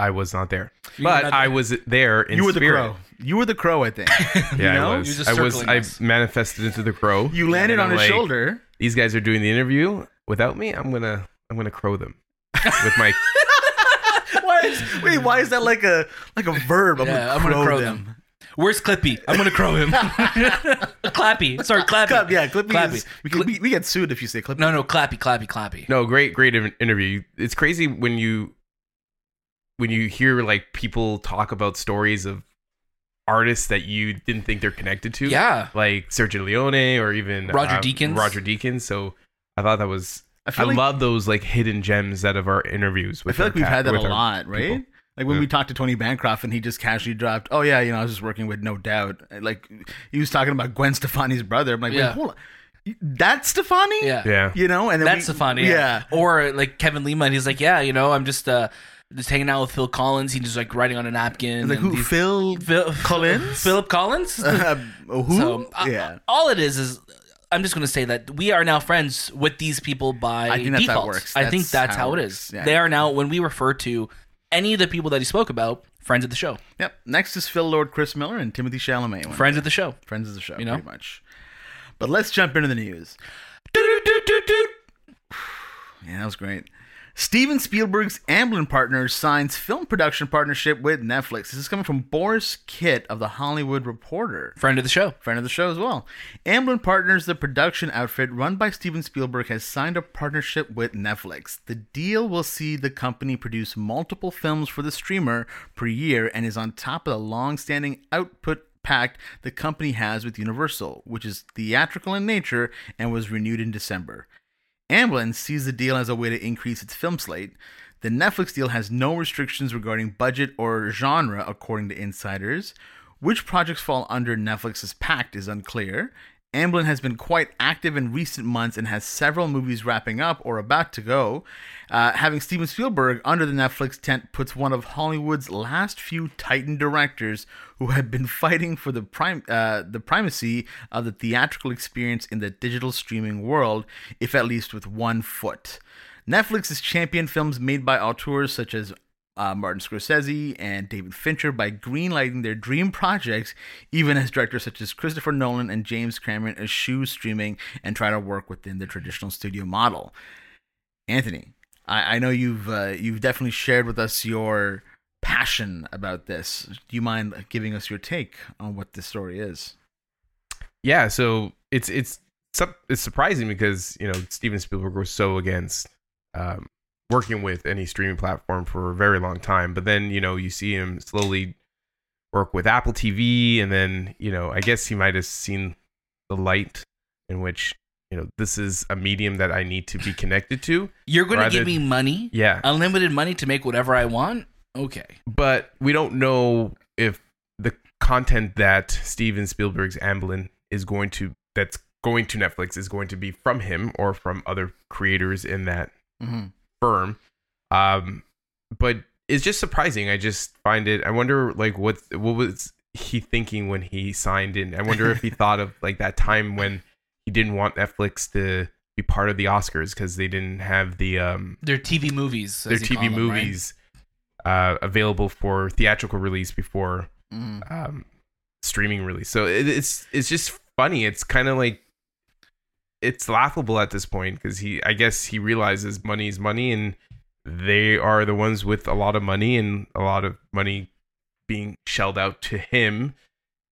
I was not there, You but not I was there in You were the crow. You were the crow, I think. (laughs) Yeah, know? I was. just I was. circling I manifested into the crow. You landed And on I'm his like, shoulder. These guys are doing the interview without me. I'm gonna. I'm gonna crow them with my. (laughs) why is, wait, why is that like a like a verb? I'm Yeah, gonna I'm crow, gonna crow them. them. Where's Clippy? I'm gonna crow him. (laughs) clappy. Sorry, clappy. Clap, yeah, Clippy. Clappy. Is, we, can, we, we get sued if you say Clippy. No, no, clappy, clappy, clappy. No, great, great interview. It's crazy when you when you hear like people talk about stories of artists that you didn't think they're connected to. Yeah. like Sergio Leone or even Roger um, Deakins. Roger Deakins. So I thought that was. I I, like, love those like hidden gems out of our interviews. I feel like we've ca- had that a lot, right? people. Like when Yeah. we talked to Tony Bancroft and he just casually dropped, "Oh yeah, you know, I was just working with No Doubt." Like he was talking about Gwen Stefani's brother. I'm like, Yeah. wait, hold on, that's Stefani? Yeah. Yeah, You know, and then That's we, the fun, yeah. yeah. Or like Kevin Lima, and he's like, yeah, you know, I'm just uh just hanging out with Phil Collins. He's just like writing on a napkin. Like who? he's- Phil Phil (laughs) Collins? Philip Collins. (laughs) Uh, who? So yeah. all it is is I'm just going to say that we are now friends with these people by I think that's how it default. works. I think That's how how, it is. Yeah. They are now when we refer to any of the people that he spoke about, friends of the show, Yep. Next is Phil Lord, Chris Miller, and Timothée Chalamet. friends of the show. Friends of the show, You know? pretty much. But let's jump into the news. (sighs) Yeah, that was great. Steven Spielberg's Amblin Partners signs film production partnership with Netflix. This is coming from Borys Kit of The Hollywood Reporter. Friend of the show. friend of the show as well. Amblin Partners, the production outfit run by Steven Spielberg, has signed a partnership with Netflix. The deal will see the company produce multiple films for the streamer per year and is on top of the long-standing output pact the company has with Universal, which is theatrical in nature and was renewed in December. Amblin sees the deal as a way to increase its film slate. The Netflix deal has no restrictions regarding budget or genre, according to insiders. Which projects fall under Netflix's pact is unclear. Amblin has been quite active in recent months and has several movies wrapping up or about to go. Uh, having Steven Spielberg under the Netflix tent puts one of Hollywood's last few Titan directors who have been (laughs) fighting for the uh, the primacy of the theatrical experience in the digital streaming world, if at least with one foot. Netflix has championed films made by auteurs such as uh, Martin Scorsese and David Fincher by greenlighting their dream projects, even as directors such as Christopher Nolan and James Cameron eschew streaming and try to work within the traditional studio model. Anthony, I, I know you've uh, you've definitely shared with us your passion about this. Do you mind giving us your take on what this story is? yeah. So it's it's it's surprising because you know Steven Spielberg was so against um, working with any streaming platform for a very long time, but then you know you see him slowly work with Apple TV, and then you know I guess he might have seen the light in which you know this is a medium that I need to be connected to. You're going to give me money, Yeah, unlimited money to make whatever I want. Okay. but we don't know if the content that Steven Spielberg's Amblin is going to that's going to Netflix is going to be from him or from other creators in that hmm firm. Um, but it's just surprising. I just find it. I wonder, like, what what was he thinking when he signed in? I wonder if he thought of like that time when he didn't want Netflix to be part of the Oscars because they didn't have the um Their TV movies. their TV them, right? movies uh, available for theatrical release before hmm um, streaming release. So it, it's it's just funny. It's kind of like it's laughable at this point because he, I guess, he realizes money is money, and they are the ones with a lot of money and a lot of money being shelled out to him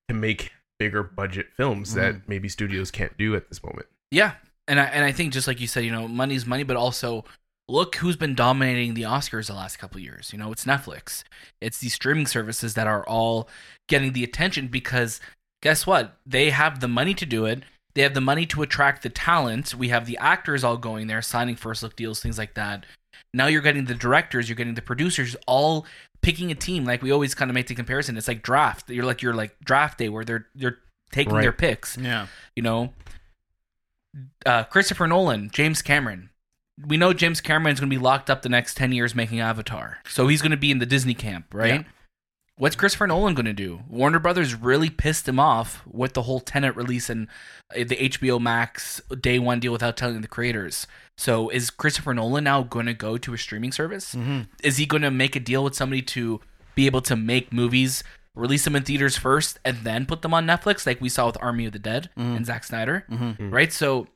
to make bigger budget films that mm. maybe studios can't do at this moment. Yeah, and I and I think just like you said, you know, money's money, but also look who's been dominating the Oscars the last couple of years. You know, it's Netflix. It's these streaming services that are all getting the attention because guess what? They have the money to do it. They have the money to attract the talent. We have the actors all going there, signing first look deals, things like that. Now you're getting the directors, you're getting the producers, all picking a team. Like we always kind of make the comparison. It's like draft. You're like you're like draft day where they're they're taking Right. their picks Yeah. you know uh, christopher nolan james cameron we know james cameron's going to be locked up the next 10 years making avatar so he's going to be in the disney camp right Yeah. What's christopher nolan going to do warner brothers really pissed him off with the whole Tenet release and uh, the hbo max day one deal without telling the creators so is christopher nolan now going to go to a streaming service hmm is he going to make a deal with somebody to be able to make movies, release them in theaters first, and then put them on Netflix, like we saw with Army of the Dead and Zack Snyder, Mhm. right? So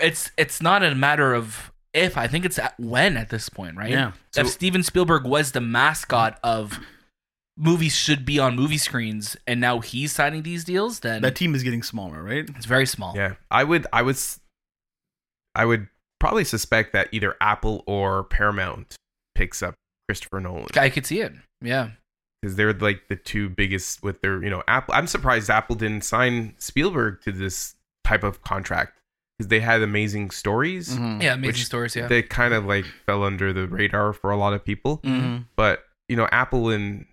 it's it's not a matter of if. I think it's at when at this point, right? Yeah. if Steven Spielberg was the mascot of movies should be on movie screens, and now he's signing these deals, then That team is getting smaller, right? it's very small. Yeah, I would, I would, i would probably suspect that either Apple or Paramount picks up Christopher Nolan I could see it. Yeah. because they're like the two biggest with their, you know, Apple. I'm surprised Apple didn't sign Spielberg to this type of contract because they had amazing stories. Mhm. Yeah, amazing Which stories. Yeah. They kind of like fell under the radar for a lot of people, Mhm. but you know, Apple and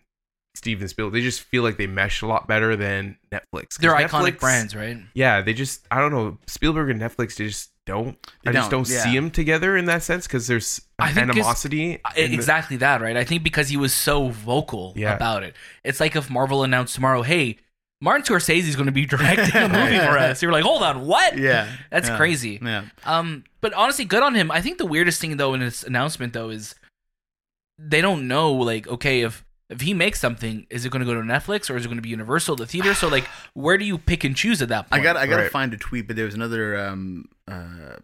Steven Spielberg, they just feel like they mesh a lot better than Netflix. They're iconic brands, right? Yeah, they just I don't know Spielberg and Netflix. They just don't. They I just don't, don't yeah. see them together in that sense because there's animosity. In the- exactly that, right? I think because he was so vocal Yeah. about it. It's like if Marvel announced tomorrow, "Hey, Martin Scorsese is going to be (laughs) directing a movie for (laughs) us." You're like, "Hold on, what?" Yeah. That's Yeah. crazy. Yeah. Um, but honestly, good on him. I think the weirdest thing though in this announcement though is they don't know like okay if if he makes something, is it going to go to Netflix or is it going to be Universal, the theater? So like, where do you pick and choose at that point? I got I got to Right. find a tweet, but there was another um, uh,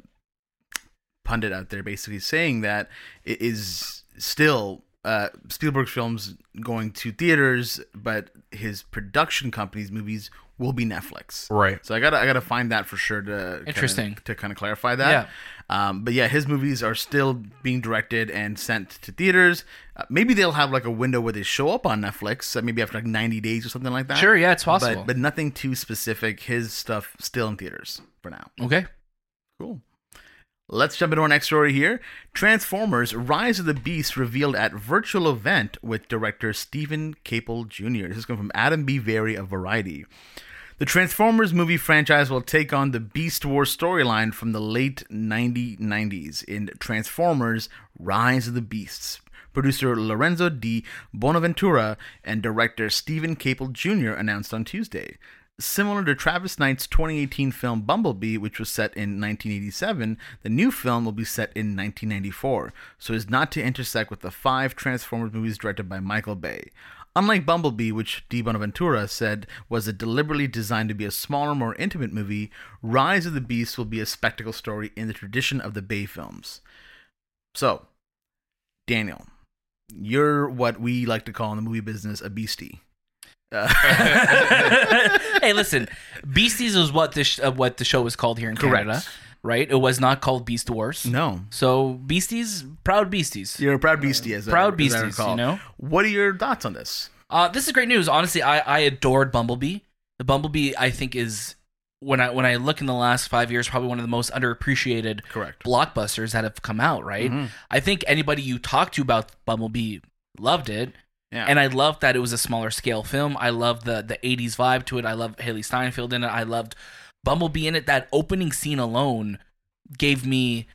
pundit out there basically saying that it is still uh, Spielberg's films going to theaters, but his production company's movies will be Netflix. right. So I gotta I gotta find that for sure to Interesting. kinda, to kind of clarify that. Um, but yeah, his movies are still being directed and sent to theaters. Uh, maybe they'll have like a window where they show up on Netflix, uh, maybe after like 90 days or something like that. Sure, yeah, it's possible. But but nothing too specific. His stuff still in theaters for now. okay. Cool. Let's jump into our next story here. Transformers: Rise of the Beast revealed at virtual event with director Steven Caple Jr. This is coming from Adam B. Vary of Variety. The Transformers movie franchise will take on the Beast Wars storyline from the late 1990s in Transformers: Rise of the Beasts. Producer Lorenzo di Bonaventura and director Steven Caple Jr. announced on Tuesday. Similar to Travis Knight's 2018 film Bumblebee, which was set in 1987, the new film will be set in 1994, so as not to intersect with the five Transformers movies directed by Michael Bay. Unlike Bumblebee, which Di Bonaventura said was a deliberately designed to be a smaller, more intimate movie, Rise of the Beast will be a spectacle story in the tradition of the Bay films. So, Daniel, you're what we like to call in the movie business a beastie. Uh, (laughs) (laughs) hey, listen, Beasties is what this uh, what the show was called here in Correct. Canada, right? It was not called Beast Wars. no, So Beasties, proud Beasties. you're a proud beastie, as I- proud as I beasties, you know? What are your thoughts on this? Uh, this is great news. Honestly, I, I adored Bumblebee. The Bumblebee, I think, is when I when I look in the last five years, probably one of the most underappreciated Correct. blockbusters that have come out. Right? Mhm. I think anybody you talk to about Bumblebee loved it. Yeah. And I loved that it was a smaller scale film. I loved the the 80s vibe to it. I loved Hailee Steinfeld in it. I loved Bumblebee in it, that opening scene alone gave me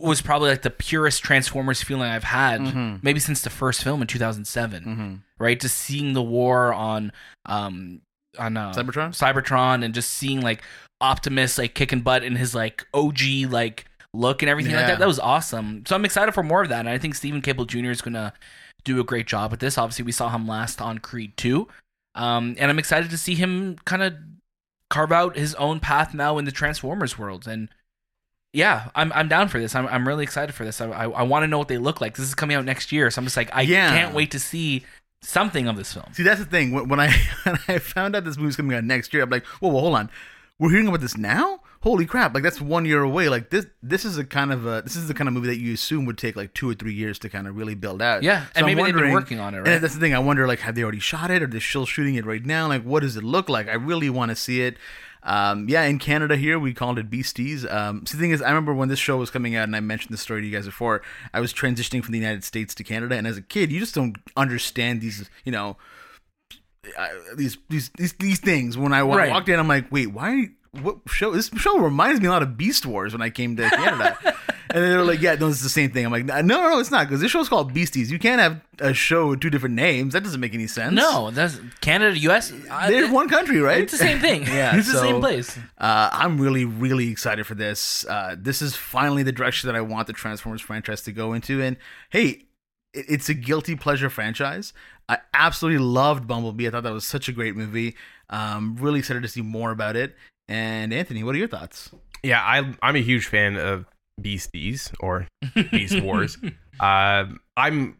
was probably like the purest Transformers feeling I've had Mhm. maybe since the first film in 2007. Mhm. Right, just seeing the war on um on uh, Cybertron? Cybertron and just seeing like Optimus like kicking butt in his like OG like look and everything like that. That was awesome. So I'm excited for more of that. And I think Steven Caple Jr. is gonna do a great job with this. Obviously, we saw him last on Creed 2. Um, and I'm excited to see him kind of carve out his own path now in the Transformers world. And yeah, I'm I'm down for this. I'm I'm really excited for this. I I, I want to know what they look like. This is coming out next year, so I'm just like I Yeah. can't wait to see something of this film. See, that's the thing. When, when I (laughs) when I found out this movie's coming out next year, I'm like, whoa, whoa, hold on. We're hearing about this now? Holy crap! Like that's one year away. Like this, this is a kind of a this is the kind of movie that you assume would take like two or three years to kind of really build out. Yeah, So and I'm maybe they've been working on it, And right? that's the thing. I wonder, like, have they already shot it, or they're still shooting it right now? Like, what does it look like? I really want to see it. Um, yeah, in Canada here, we called it Beasties. Um, so the thing is, I remember when this show was coming out, and I mentioned this story to you guys before. I was transitioning from the United States to Canada, and as a kid, you just don't understand these, you know, these these these these things. When I wa- Right. walked in, I'm like, wait, why? What show? This show reminds me a lot of Beast Wars when I came to Canada. (laughs) and they're like, yeah, no, it's the same thing. I'm like, no, no, no, it's not because this show's called Beasties. You can't have a show with two different names. That doesn't make any sense. No, that's Canada, U.S. I- They're one country, right? It's the same thing. (laughs) Yeah, it's the same place. Uh, I'm really, really excited for this. Uh, this is finally the direction that I want the Transformers franchise to go into. And hey, it's a guilty pleasure franchise. I absolutely loved Bumblebee. I thought that was such a great movie. Um, really excited to see more about it. And Anthony, what are your thoughts? Yeah, I I'm a huge fan of Beasties or Beast (laughs) Wars. Uh, I'm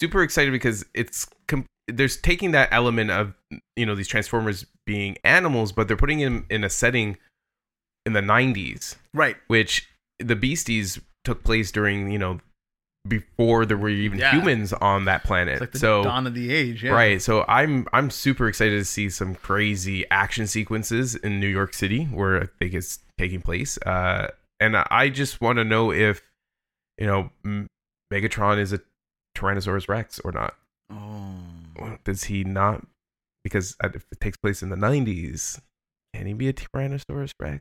super excited because it's com- there's taking that element of you know these Transformers being animals, but they're putting them in a setting in the 90s, Right. which the Beasties took place during you know before there were even Yeah. humans on that planet. It's like the so dawn of the age. Yeah. Right. So I'm I'm super excited to see some crazy action sequences in New York City where I think it's taking place. Uh, and I just want to know if you know Megatron is a Tyrannosaurus Rex or not. Oh. Does he not? Because if it takes place in the 90s, can he be a Tyrannosaurus Rex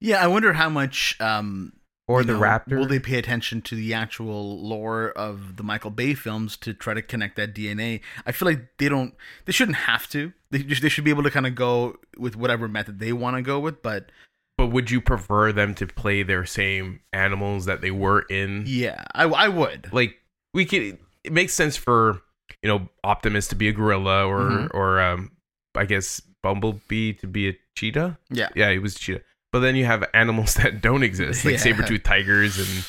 Yeah, I wonder how much um, or you the know, Raptor? Will they pay attention to the actual lore of the Michael Bay films to try to connect that DNA? I feel like they don't. They shouldn't have to. They just, they should be able to kind of go with whatever method they want to go with. But but would you prefer them to play their same animals that they were in? yeah, I, I would. like we could it makes sense for you know optimus to be a gorilla or Mhm. or um i guess bumblebee to be a cheetah Yeah. yeah he was a cheetah but then you have animals (laughs) that don't exist like Yeah. saber-toothed tigers and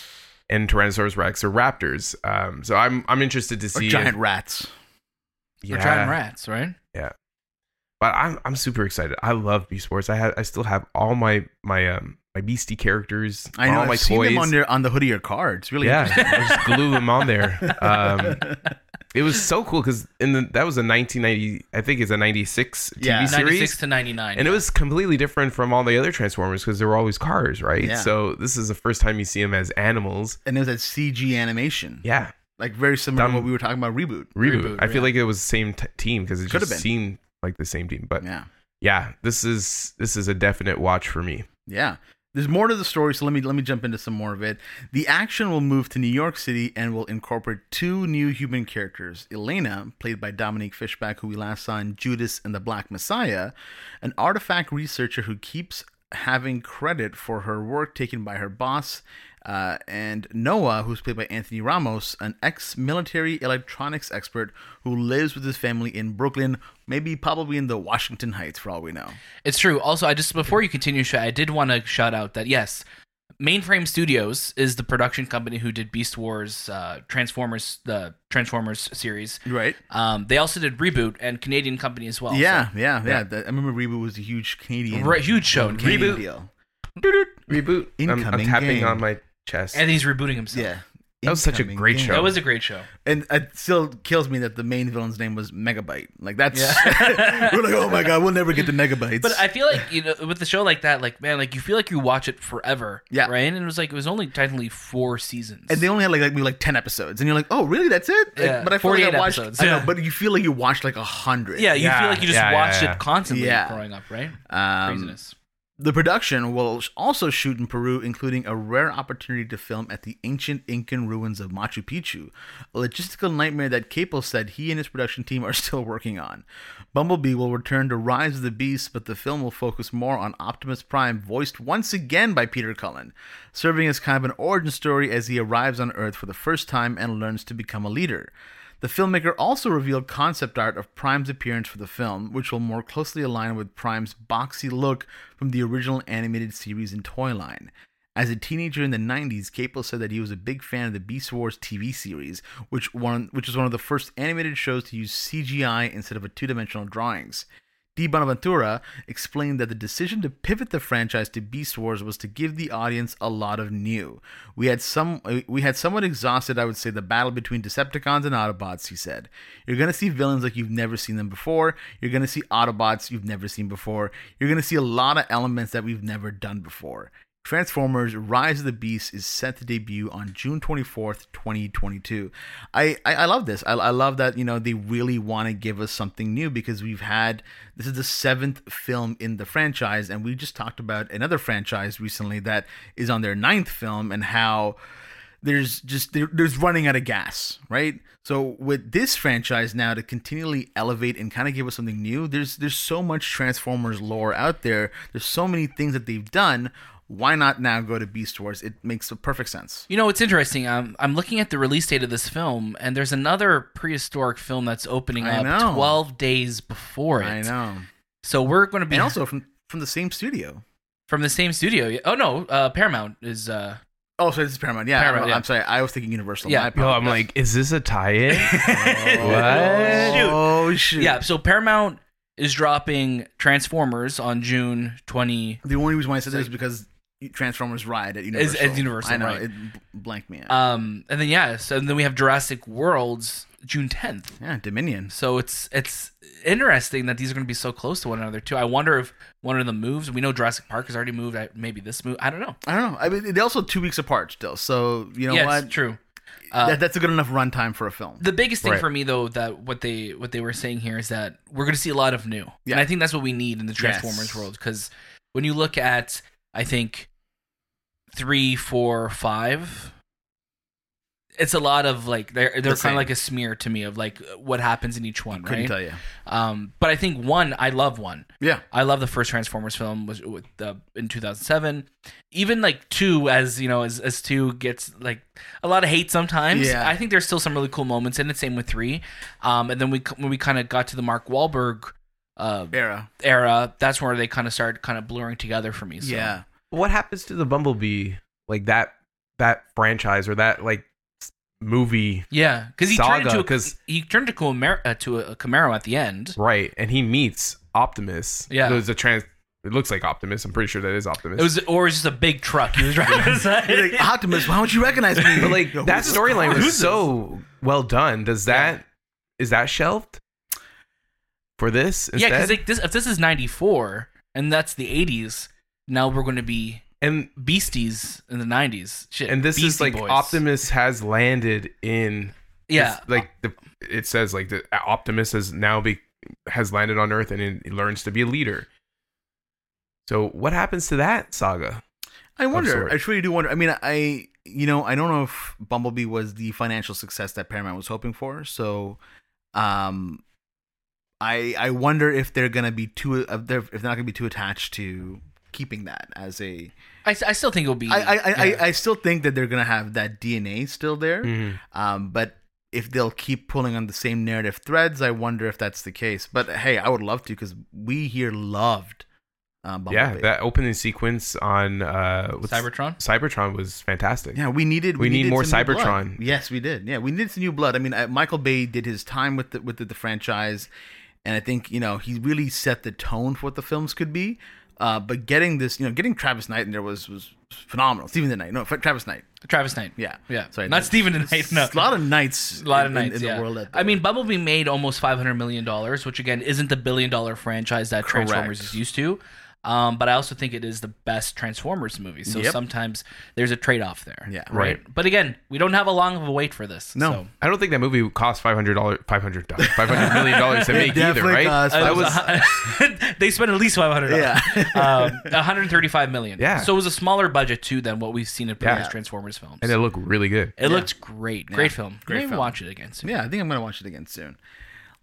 and tyrannosaurus rex or raptors um so i'm i'm interested to Or see giant if- rats. yeah Or giant rats, right? Yeah. But i'm i'm super excited i love beast wars i have i still have all my my um my beastie characters I know. all I've seen toys them on their on the hoodie or car. It's really yeah interesting. I just glue them on there (laughs) um It was so cool because in the that was a 1990, I think it's a 96 TV Yeah. series, 96 to 99. and it was completely different from all the other Transformers because they were always cars, right? Yeah. So this is the first time you see them as animals. and it was that CG animation. Yeah, Like very similar Done- to what we were talking about reboot. reboot. Reboot, I feel yeah. like it was the same t- team because it Could've just been. seemed like the same team. But Yeah. yeah, this is this is a definite watch for me. Yeah. There's more to the story, so let me let me jump into some more of it. The action will move to New York City and will incorporate two new human characters. Elena, played by Dominique Fishback, who we last saw in Judas and the Black Messiah, an artifact researcher who keeps having credit for her work taken by her boss, uh, and Noah, who's played by Anthony Ramos, an ex-military electronics expert who lives with his family in Brooklyn, maybe probably in the Washington Heights, for all we know. It's true. Also, I just before you continue, I did want to shout out that yes, Mainframe Studios is the production company who did Beast Wars, uh, Transformers, the Transformers series. Right? Um, they also did Reboot and Canadian company as well. yeah, yeah, yeah, yeah. That- I remember Reboot was a huge Canadian, Right, huge show in Canadian Canada. deal. Reboot. I'm, I'm Incoming tapping game. on my chest. And he's rebooting himself. Yeah, That was such a Incoming great game. show. That was a great show. and it still kills me that the main villain's name was Megabyte. Like that's Yeah. (laughs) we're like, oh my god, we'll never get to Megabytes. But I feel like you know, with a show like that, like man, like you feel like you watch it forever. Yeah. Right. And it was like it was only technically four seasons. and they only had like, like maybe like ten episodes, and you're like, oh really? That's it? Like, Yeah, but I feel like 48 I watched. episodes. I know, Yeah. but you feel like you watched like a hundred. yeah, you Yeah, feel like you just yeah, yeah, watched yeah. it constantly Yeah. growing up, right? Um, Craziness. The production will also shoot in Peru, including a rare opportunity to film at the ancient Incan ruins of Machu Picchu, a logistical nightmare that Caple said he and his production team are (laughs) still working on. Bumblebee will return to Rise of the Beast, but the film will focus more on Optimus Prime, voiced once again by Peter Cullen, serving as kind of an origin story as he arrives on Earth for the first time and learns to become a leader. The filmmaker also revealed concept art of Prime's appearance for the film, which will more closely align with Prime's boxy look from the original animated series and toy line. As a teenager in the 90s, Caple said that he was a big fan of the Beast Wars TV series, which one which was one of the first animated shows to use CGI instead of two-dimensional drawings. Di Bonaventura explained that the decision to pivot the franchise to Beast Wars was to give the audience a lot of new. We had some we had somewhat exhausted, I would say, the battle between Decepticons and Autobots, he said. You're going to see villains like you've never seen them before. You're going to see Autobots you've never seen before. You're going to see a lot of elements that we've never done before. Transformers Rise of the Beast is set to debut on June 24th, 2022. I, I, I love this. I, I love that, you know, they really want to give us something new because we've had, this is the seventh film in the franchise, and we just talked about another franchise recently that is on their ninth film and how there's just there, there's running out of gas, right? So with this franchise now to continually elevate and kind of give us something new, there's there's so much Transformers lore out there. There's so many things that they've done why not now go to Beast Wars? It makes perfect sense. You know, it's interesting. I'm I'm looking at the release date of this film, and there's another prehistoric film that's opening I up know. 12 days before it. I know. So we're going to be And also from from the same studio. from the same studio. Oh no, uh, Paramount is. Uh, Oh, sorry, this is Paramount. Yeah, Paramount, I'm, yeah. I'm sorry. I was thinking Universal. Yeah. My No, I'm like, is this a tie-in? (laughs) Shoot. Oh shoot. yeah, so Paramount is dropping Transformers on June 20. The only reason why I said that is because Transformers Ride at Universal. at Universal, I know right. it blanked me out. Um, and then yeah, so then we have Jurassic Worlds June 10th. yeah, Dominion. So it's it's interesting that these are going to be so close to one another too. I wonder if one of them moves. We know Jurassic Park has already moved. Maybe this move. I don't know. I don't know. I mean, they're also two weeks apart still. So you know yeah, what? true. Uh, that, that's a good enough runtime for a film. the biggest thing Right. for me though that what they what they were saying here is that we're going to see a lot of new Yeah. and i think that's what we need in the transformers Yes. world because when you look at i think three four five it's a lot of like they're they're The kind of like a smear to me of like what happens in each one Couldn't right tell you. um but i think one i love one Yeah. I love the first Transformers film was with the in 2007. Even like two, as you know, as, as two gets like a lot of hate sometimes. Yeah. I think there's still some really cool moments in it. Same with three. Um, and then we when we kind of got to the Mark Wahlberg uh, Era. era, that's where they kind of started kind of blurring together for me. So. Yeah. What happens to the Bumblebee? Like that that franchise or that like movie, yeah, because he Saga, turned into a, 'cause- he turned to Camaro, uh, to a Camaro at the end. right? And he meets Optimus. Yeah. there's a trans. It looks like Optimus. I'm pretty sure that is Optimus. It was or it was just a big truck he was (laughs) driving. You're like, (laughs) Optimus, why don't you recognize me? but like that storyline was so well done. Does that is that shelved for this yeah, instead? because this if this is '94 and that's the '80s, now we're going to be and beasties in the 90s shit and this is like Boys. Optimus has landed in yeah It's like the it says like the Optimus has now be has landed on Earth and he he learns to be a leader. So what happens to that saga? I wonder. I truly do wonder. I mean, I you know I don't know if Bumblebee was the financial success that Paramount was hoping for. So, um, I I wonder if they're gonna be too if they're if they're not gonna be too attached to keeping that as a. I, I still think it'll be I I I, yeah. I, I still think that they're gonna have that DNA still there. Mm-hmm. Um, but if they'll keep pulling on the same narrative threads, I wonder if that's the case. But hey, I would love to because we here loved. Um, Yeah, Bumblebee. that opening sequence on uh Cybertron Cybertron was fantastic. Yeah, we needed. We need needed more some new blood. Cybertron. Yes, we did. Yeah, we needed some new blood. I mean, uh, Michael Bay did his time with the, with the, the franchise, and I think you know he really set the tone for what the films could be. Uh, but getting this, you know, getting Travis Knight in there was was phenomenal. Stephen the Knight, no, Travis Knight. Travis Knight Yeah, yeah Sorry, not Stephen the Knight no A lot of knights. (laughs) a lot of in- nights in, yeah. the world. I mean Bumblebee made almost 500 million dollars which again isn't the billion dollar franchise that Correct. Transformers is used to Um, but I also think it is the best Transformers movie. So Yep. sometimes there's a trade off there. Yeah. Right. But again, we don't have a long of a wait for this. No. So. I don't think that movie cost five hundred dollars, five hundred dollars, five hundred million dollars to It (laughs) make either, right? cost Uh, that was was- (laughs) they spent at least 500 Yeah. (laughs) um, 135 million Yeah. so it was a smaller budget too than what we've seen in previous Yeah. transformers films and it looked really good. it looked great great film Great maybe film. watch it again soon Yeah, I think I'm gonna watch it again soon.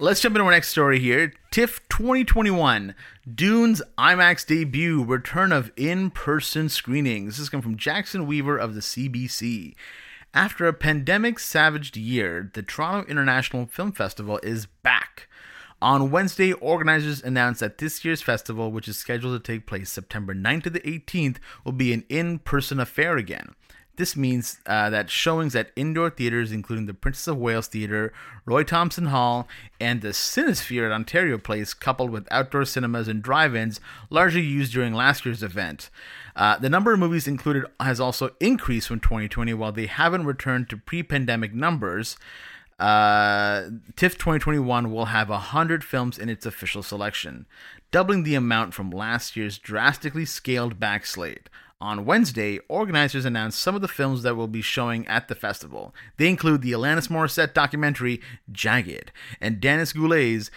Let's jump into our next story here. TIFF 2021, Dune's IMAX debut, return of in-person screenings. This is coming from Jackson Weaver of the CBC. After a pandemic savaged year, the Toronto International Film Festival is back. On Wednesday, organizers announced that this year's festival, which is scheduled to take place September 9th to the 18th, will be an in person affair again. This means uh, that showings at indoor theaters, including the Princess of Wales Theatre, Roy Thomson Hall, and the Cinesphere at Ontario Place, coupled with outdoor cinemas and drive ins, largely used during last year's event. Uh, the number of movies included has also increased from 2020, while they haven't returned to pre pandemic numbers. Uh, TIFF 2021 will have 100 films in its official selection, doubling the amount from last year's drastically scaled back slate. On Wednesday, organizers announced some of the films that will be showing at the festival. They include the Alanis Morissette documentary Jagged and Danis Goulet's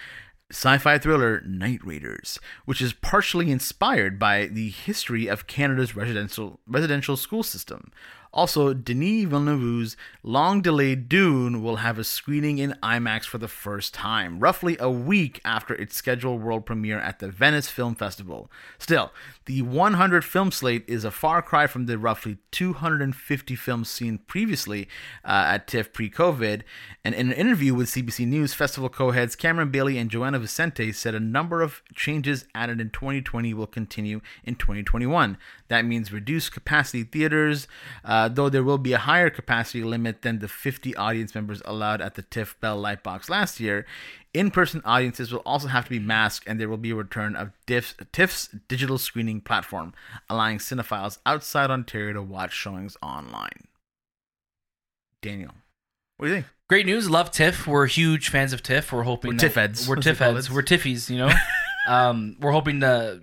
sci-fi thriller Night Raiders, which is partially inspired by the history of Canada's residential residential school system. Also, Denis Villeneuve's long-delayed Dune will have a screening in IMAX for the first time, roughly a week after its scheduled world premiere at the Venice Film Festival. Still, the 100 film slate is a far cry from the roughly 250 films seen previously uh, at TIFF pre-COVID. And in an interview with CBC News, festival co-heads Cameron Bailey and Joana Vicente said a number of changes added in 2020 will continue in 2021. That means reduced capacity theaters, uh, though there will be a higher capacity limit than the 50 audience members allowed at the TIFF Bell Lightbox last year. In person audiences will also have to be masked, and there will be a return of TIFF's, TIFF's digital screening platform, allowing cinephiles outside Ontario to watch showings online. Daniel, what do you think? great news love tiff we're huge fans of tiff we're hoping We're that- Tiff heads. we're tiff heads we're tiffies you know (laughs) um we're hoping to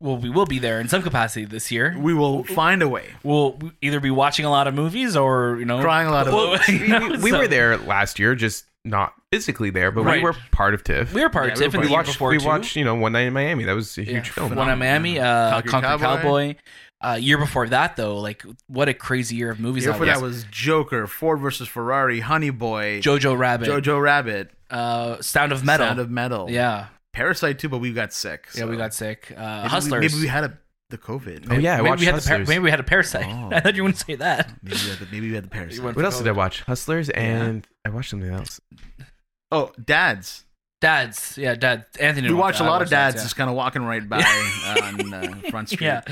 well we will be there in some capacity this year We will find a way. we'll either be watching a lot of movies or you know Crying a lot of Well, we, (laughs) you know, we- we so- were there last year, just not physically there, but Right. we were part of TIFF. we were part Yeah, of tiff in part the we year watched. before We too. watched. You know, One Night in Miami. That was a huge Yeah, film. One in Miami, uh, Concrete Concrete Cowboy. Cowboy. Uh, year before that, though, like what a crazy year of movies Year that for was. that was Joker, Ford versus Ferrari, Honey Boy, Jojo Rabbit, Jojo Rabbit, uh, Sound of Metal. Sound of Metal, yeah, Parasite too, but we got sick. yeah, we got sick. Uh, maybe we- Hustlers. maybe we had a, the COVID. Oh yeah, I maybe watched we had the par- Hustlers. maybe we had a parasite. Oh. (laughs) I thought you wouldn't say that. Maybe we had the, maybe we had the (laughs) Parasite. what else did I watch? Hustlers and I watched something else. Oh, dads. Dads, yeah, Dad. Anthony. We didn't watched a lot of watched that, dads yeah. just kind of walking right by on uh, (laughs) Front Street. Yeah.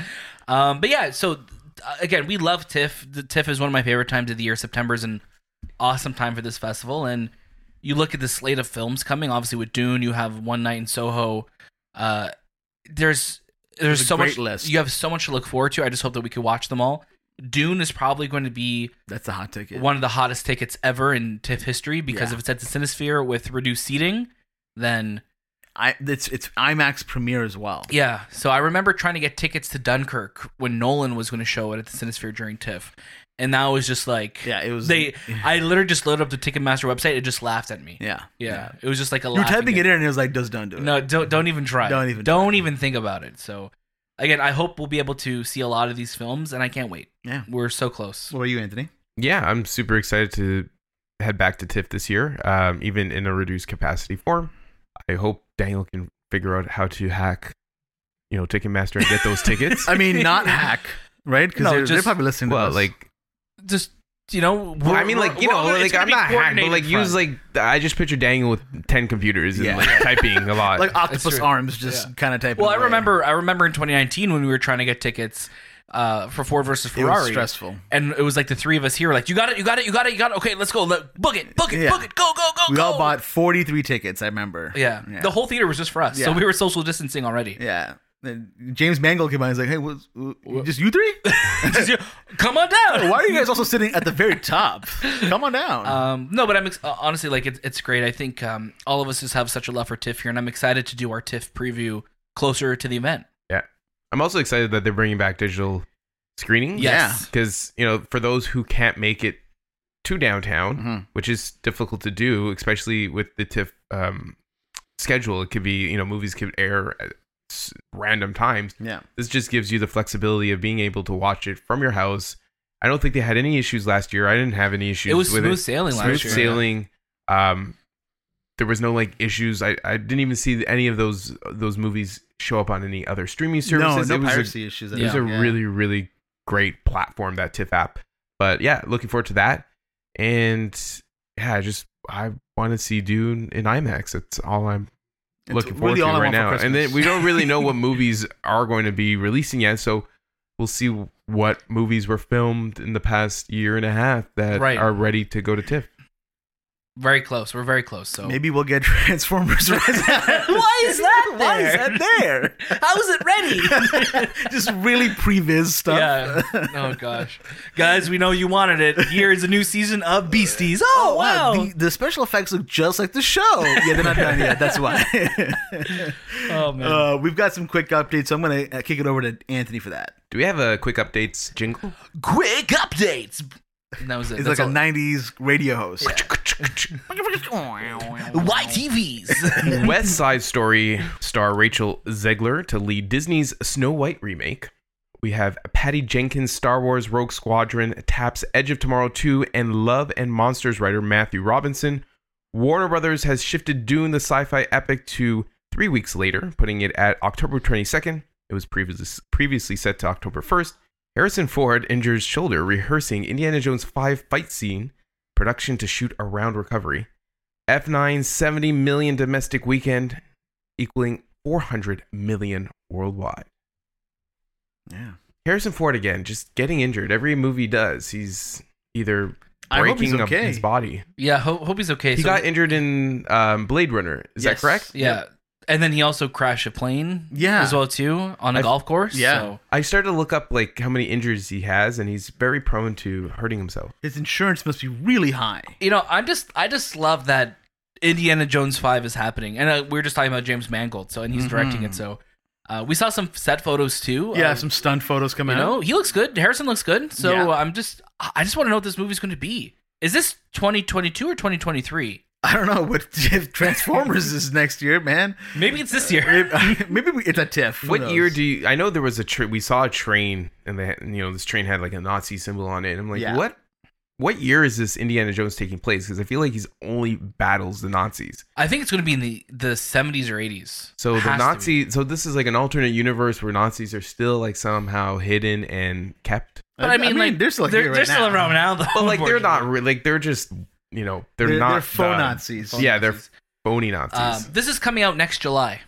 Um, but yeah, so uh, again, we love TIFF. The TIFF is one of my favorite times of the year. September is an awesome time for this festival, and you look at the slate of films coming. Obviously, with Dune, you have One Night in Soho. Uh, there's there's There's so much. list. You have so much to look forward to. I just hope that we could watch them all. Dune is probably going to be That's a hot ticket. one of the hottest tickets ever in TIFF history because Yeah. if it's at the Cinesphere with reduced seating, then I it's it's IMAX premiere as well. Yeah. So I remember trying to get tickets to Dunkirk when Nolan was going to show it at the Cinesphere during TIFF. And that was just like Yeah, it was. they (laughs) I literally just loaded up the Ticketmaster website, it just laughed at me. yeah, Yeah. It was just like a You're typing it in, and it was like, "Just don't do it." No, don't don't even try. Don't even Don't try. even think about it. So again, I hope we'll be able to see a lot of these films and I can't wait. Yeah. We're so close. What about you, Anthony? Yeah, I'm super excited to head back to TIFF this year, um, even in a reduced capacity form. I hope Daniel can figure out how to hack, you know, Ticketmaster and get those (laughs) tickets. I mean, not hack, right? Because No, they're, they're probably listening to well, us. like Just you know, Well, I mean, like you know, like I'm not hacked, but like use like I just picture Daniel with ten computers and Yeah. like typing a lot. like octopus true. arms, just kind of typing. Well, I away. remember I remember in 2019 when we were trying to get tickets uh, for Ford versus it was Ferrari. stressful. and it was like the three of us here were like, you got it, you got it, you got it, you got it. Okay, let's go. Let, book it, book it, Yeah. book it. Go, go, go, We go. all bought 43 tickets. I remember. Yeah. Yeah. the whole theater was just for us, so Yeah. we were social distancing already. Yeah. Then James Mangold came by. and He's like, "Hey, what's, what, just you three? (laughs) Just, you- Come on down. Why are you guys also sitting at the very top? Come on down." Um, no, but I'm ex- uh, honestly like it's it's great. I think um, all of us just have such a love for TIFF here, and I'm excited to do our TIFF preview closer to the event. yeah, I'm also excited that they're bringing back digital screening. Yes. because you know for those who can't make it to downtown, Mhm. which is difficult to do, especially with the TIFF um, schedule. It could be you know movies could air at s- random times. Yeah. This just gives you the flexibility of being able to watch it from your house. I don't think they had any issues last year. I didn't have any issues. It was with smooth it. sailing Smooth last year. sailing. Um, there was no like issues. I, I didn't even see any of those those movies show up on any other streaming services. No, it no was a, piracy issues. it was a Yeah. really really great platform that TIFF app. But yeah, looking forward to that. And yeah, I just I want to see Dune in IMAX. That's all I'm It's looking forward really to right now. And then we don't really know what (laughs) movies are going to be releasing yet, so we'll see what movies were filmed in the past year and a half that Right. are ready to go to TIFF. Very close. We're very close. So Maybe we'll get (laughs) Transformers. (laughs) Why is that (laughs) Why is that there? how is it ready? Just really previs stuff. Yeah. Oh gosh, guys, we know you wanted it. Here is a new season of Beasties. Oh, wow. The, the special effects look just like the show. Yeah, they're not done yet. That's why. oh man. uh, we've got some quick updates, so I'm going to kick it over to Anthony for that. Do we have a quick updates jingle? Quick updates. And that was it. It's That's like a 90s radio host. (laughs) YTVs. (laughs) West Side Story star Rachel Zegler to lead Disney's Snow White remake. We have Patty Jenkins' Star Wars Rogue Squadron taps Edge of Tomorrow 2 and Love and Monsters writer Matthew Robinson. Warner Brothers has shifted Dune the sci-fi epic to three weeks later, putting it at October 22nd. It was previously previously set to October 1st. Harrison Ford injures shoulder rehearsing Indiana Jones 5 fight scene production to shoot around recovery. F9 70 million domestic weekend, equaling 400 million worldwide. Yeah. Harrison Ford again, just getting injured. Every movie does, he's either I hope he's breaking up okay. his body. yeah, hope, hope he's okay. He So- got injured in um, Blade Runner. Is that correct? yeah. And then he also crashed a plane Yeah. as well too on a I've- golf course. yeah. So. I started to look up like how many injuries he has, and he's very prone to hurting himself. His insurance must be really high. You know, I just I just love that Indiana Jones 5 is happening. And uh, we are just talking about James Mangold, so and he's directing it. So uh, we saw some set photos too. Yeah, of- some stunt photos coming You out. know, he looks good. Harrison looks good. So Yeah. I'm just, I just want to know what this movie's going to be. Is this 2022 or 2023? I don't know what (laughs) if Transformers is next year, man. Maybe it's this year. Maybe, (laughs) maybe we- it's a TIFF. Who What knows? year do you? I know there was a tra- we saw a train, and they, had- you know, this train had like a Nazi symbol on it. And I'm like, Yeah. what? What year is this Indiana Jones taking place? Because I feel like he's only battles the Nazis. I think it's going to be in the, the 70s or 80s. So Has the to Nazi, so this is like an alternate universe where Nazis are still like somehow hidden and kept, But I mean, like, they're still they're, here right they're still now. around now, though. but like they're not re- like they're just you know they're, They're, not they're faux the- Nazis. Yeah, they're phony Nazis. Um, this is coming out next July.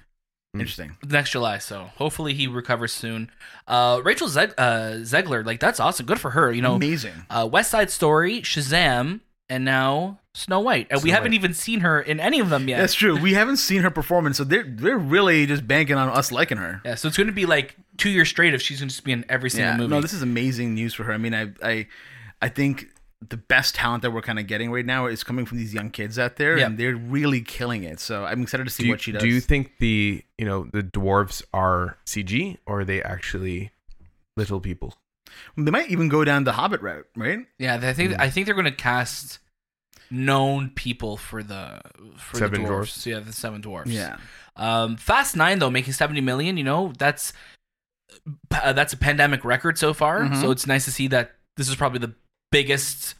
Interesting. Next July, so hopefully he recovers soon. Uh, Rachel Zeg- uh, Zegler, like that's awesome. Good for her. You know, Amazing. uh, West Side Story, Shazam, and now Snow White. And we haven't White. even seen her in any of them yet. That's true. We haven't seen her performance, so they're they're really just banking on us liking her. Yeah, so it's going to be like two years straight if she's going to be in every single Yeah. movie. No, this is amazing news for her. I mean, I I I think the best talent that we're kind of getting right now is coming from these young kids out there, Yeah. and they're really killing it. So I'm excited to see do, you, what she does. do you think the you know the dwarves are CG or are they actually little people? they might even go down the Hobbit route, right? yeah, I think I think they're going to cast known people for the for Seven the dwarves. dwarfs. Yeah, the seven dwarves. Yeah. Um, Fast Nine though, making seventy million. You know, that's uh, that's a pandemic record so far. Mhm. So it's nice to see that this is probably the biggest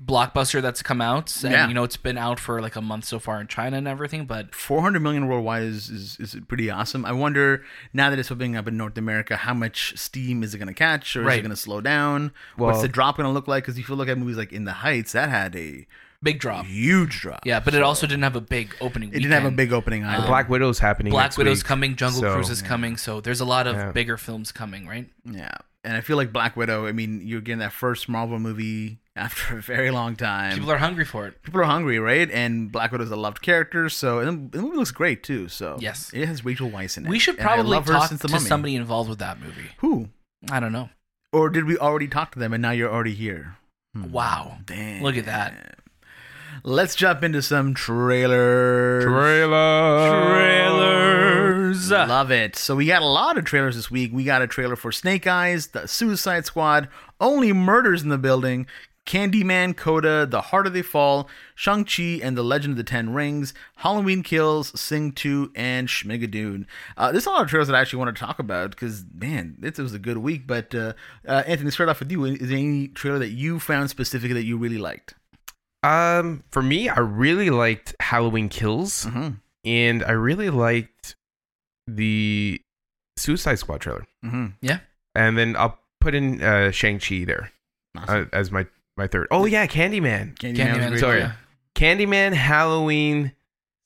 blockbuster that's come out. And Yeah. you know, it's been out for like a month so far in China and everything. But 400 million worldwide is, is, is pretty awesome. I wonder now that it's opening up in North America, how much steam is it going to catch, or is it going to slow down? What's the drop going to look like? Because if you look at movies like In the Heights, that had a big drop. huge drop. Yeah, but it also didn't have a big opening. it didn't have a big opening either. Um, Black Widow's happening. Black next Widow's week, coming, Jungle so- Cruise is coming, so there's a lot of Yeah. bigger films coming, right? Yeah, and I feel like Black Widow. I mean, you're getting that first Marvel movie (laughs) after a very long time. People are hungry for it. People are hungry, right? And Black Widow's a loved character, so and the movie looks great too. So Yes. it has Rachel Weisz in it. We should probably love her talk since to the Mummy. somebody involved with that movie. Who? I don't know. Or did we already talk to them and now you're already here? Hmm. Wow. Damn. Look at that. Let's jump into some trailers. Trailer. Trailer. Trailers. Love it. So we got a lot of trailers this week. We got a trailer for Snake Eyes, The Suicide Squad, Only Murders in the Building, Candyman, Coda, The Harder They Fall, Shang-Chi and the Legend of the Ten Rings, Halloween Kills, Sing 2, and Schmigadoon. Uh, there's a lot of trailers that I actually want to talk about because, man, this was a good week. But, uh, uh, Anthony, start off with you. Is there any trailer that you found specifically that you really liked? Um, for me, I really liked Halloween Kills, Mm-hmm. and I really liked the Suicide Squad trailer. Mm-hmm. And then I'll put in uh, Shang Chi there uh, as my my third. Oh yeah, Candyman, Candyman, Candyman was. Sorry. yeah. Candyman, Halloween,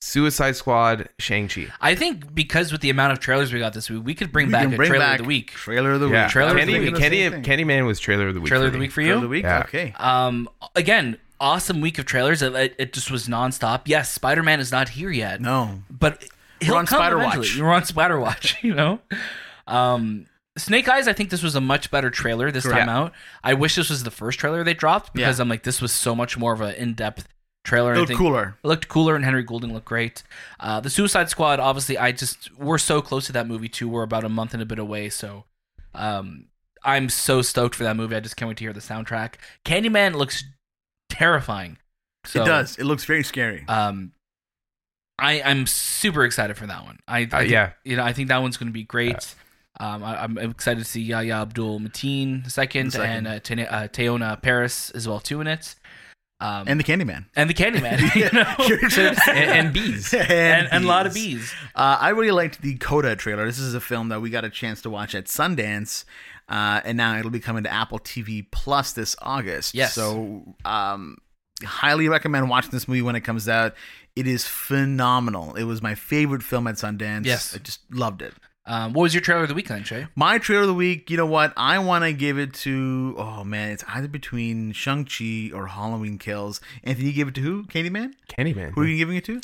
Suicide Squad, Shang Chi. I think because with the amount of trailers we got this week, we could bring We back a bring trailer back of the week. Trailer of the Yeah, week. Trailer of the week. Candy, Same thing. Candyman was trailer of the week. Trailer of the week for Trailer you. of the week. Yeah. Okay. Um, again, awesome week of trailers. It, it, it just was nonstop. Yes, Spider Man is not here yet, No. but he'll on Spider eventually. Watch. (laughs) You're on Spider Watch. (laughs) You know, um, Snake Eyes. I think this was a much better trailer this time out. I wish this was the first trailer they dropped because I'm like, this was so much more of an in depth trailer. It looked cooler. It looked cooler, and Henry Golding looked great. Uh, the Suicide Squad, obviously, I just we're so close to that movie too. We're about a month and a bit away, so um, I'm so stoked for that movie. I just can't wait to hear the soundtrack. Candyman looks terrifying. So, it does. It looks very scary. Um, I I'm super excited for that one. I, I Uh, think- yeah. you know I think that one's going to be great. Um, I, I'm excited to see Yahya Abdul Mateen second, second. and uh, uh, Teyonah Parris as well too in it. Um, and the Candyman. and the Candyman, (laughs) (laughs) you know? You're excited to see- (laughs) And- and bees. and, and, and a lot of bees. bees. Uh, I really liked the Coda trailer. This is a film that we got a chance to watch at Sundance, uh, and now it'll be coming to Apple TV Plus this August. Yes. So, um, highly recommend watching this movie when it comes out. It is phenomenal. It was my favorite film at Sundance. Yes. I just loved it. Um, what was your trailer of the week then, Shay? My trailer of the week, you know what? I want to give it to, oh man, it's either between Shang-Chi or Halloween Kills. Anthony, you give it to who? Candyman? Candyman. Who are you giving it to?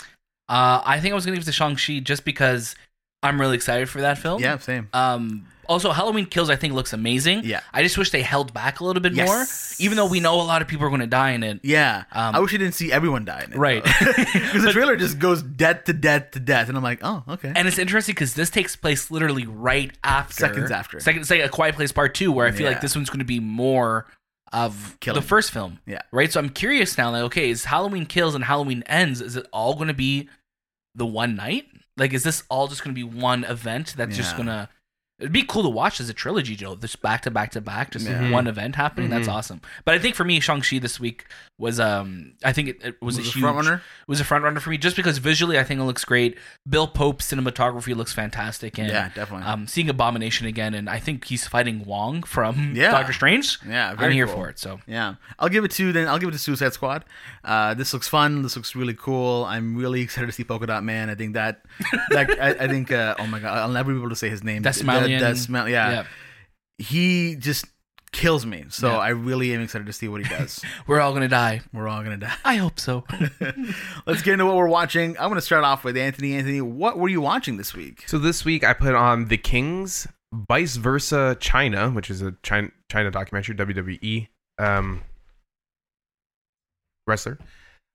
Uh, I think I was going to give it to Shang-Chi just because I'm really excited for that film. Yeah, same. Um, also, Halloween Kills I think looks amazing. Yeah. I just wish they held back a little bit Yes. more, even though we know a lot of people are going to die in it. Yeah, Um, I wish I didn't see everyone die in it. Right. Because (laughs) the trailer just goes death to death to death, and I'm like, oh, okay. And it's interesting because this takes place literally right after Seconds after. Second, like a Quiet Place Part Two, where I feel Yeah. like this one's going to be more of Killing. the first film. Yeah. Right. So I'm curious now. Like, okay, is Halloween Kills and Halloween Ends? Is it all going to be the one night? Like, is this all just going to be one event that's just going to? It'd be cool to watch as a trilogy, Joe. This back to back to back, just Yeah. one event happening. That's Mhm. awesome. But I think for me, Shang Chi this week was um, I think it, it was, Was a huge front runner? was a front runner for me just because visually I think it looks great. Bill Pope's cinematography looks fantastic, and Yeah, definitely. um, seeing Abomination again, and I think he's fighting Wong from Yeah. Doctor Strange. yeah, I'm here cool. for it. So Yeah, I'll give it to then. I'll give it to Suicide Squad. Uh, this looks fun. This looks really cool. I'm really (laughs) excited to see Polka Dot Man. I think that, that I, I think. Uh, oh my god, I'll never be able to say his name. Desmalian. That, Desmal- yeah. yeah, he just kills me. So Yeah. I really am excited to see what he does. (laughs) we're all gonna die. We're all gonna die. I hope so. (laughs) Let's get into what we're watching. I'm gonna start off with Anthony. Anthony, what were you watching this week? So this week I put on The Kings, Vice Versa China, which is a China, China documentary, WWE um, wrestler.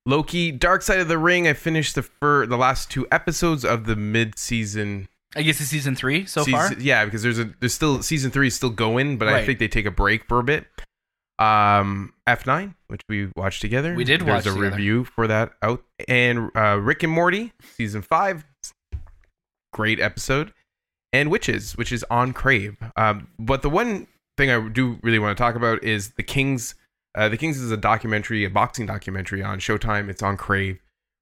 Loki, Dark Side of the Ring. I finished the fir- the last two episodes of the mid season. I guess it's season three so far. Yeah, because there's a there's still season three is still going, but I think they take a break for a bit. Um, F9, which we watched together. We did There's watch a together. review for that out, and uh, Rick and Morty season five, great episode, and Witches, which is on Crave. Um, but the one thing I do really want to talk about is the Kings. Uh, the Kings is a documentary, a boxing documentary on Showtime. It's on Crave.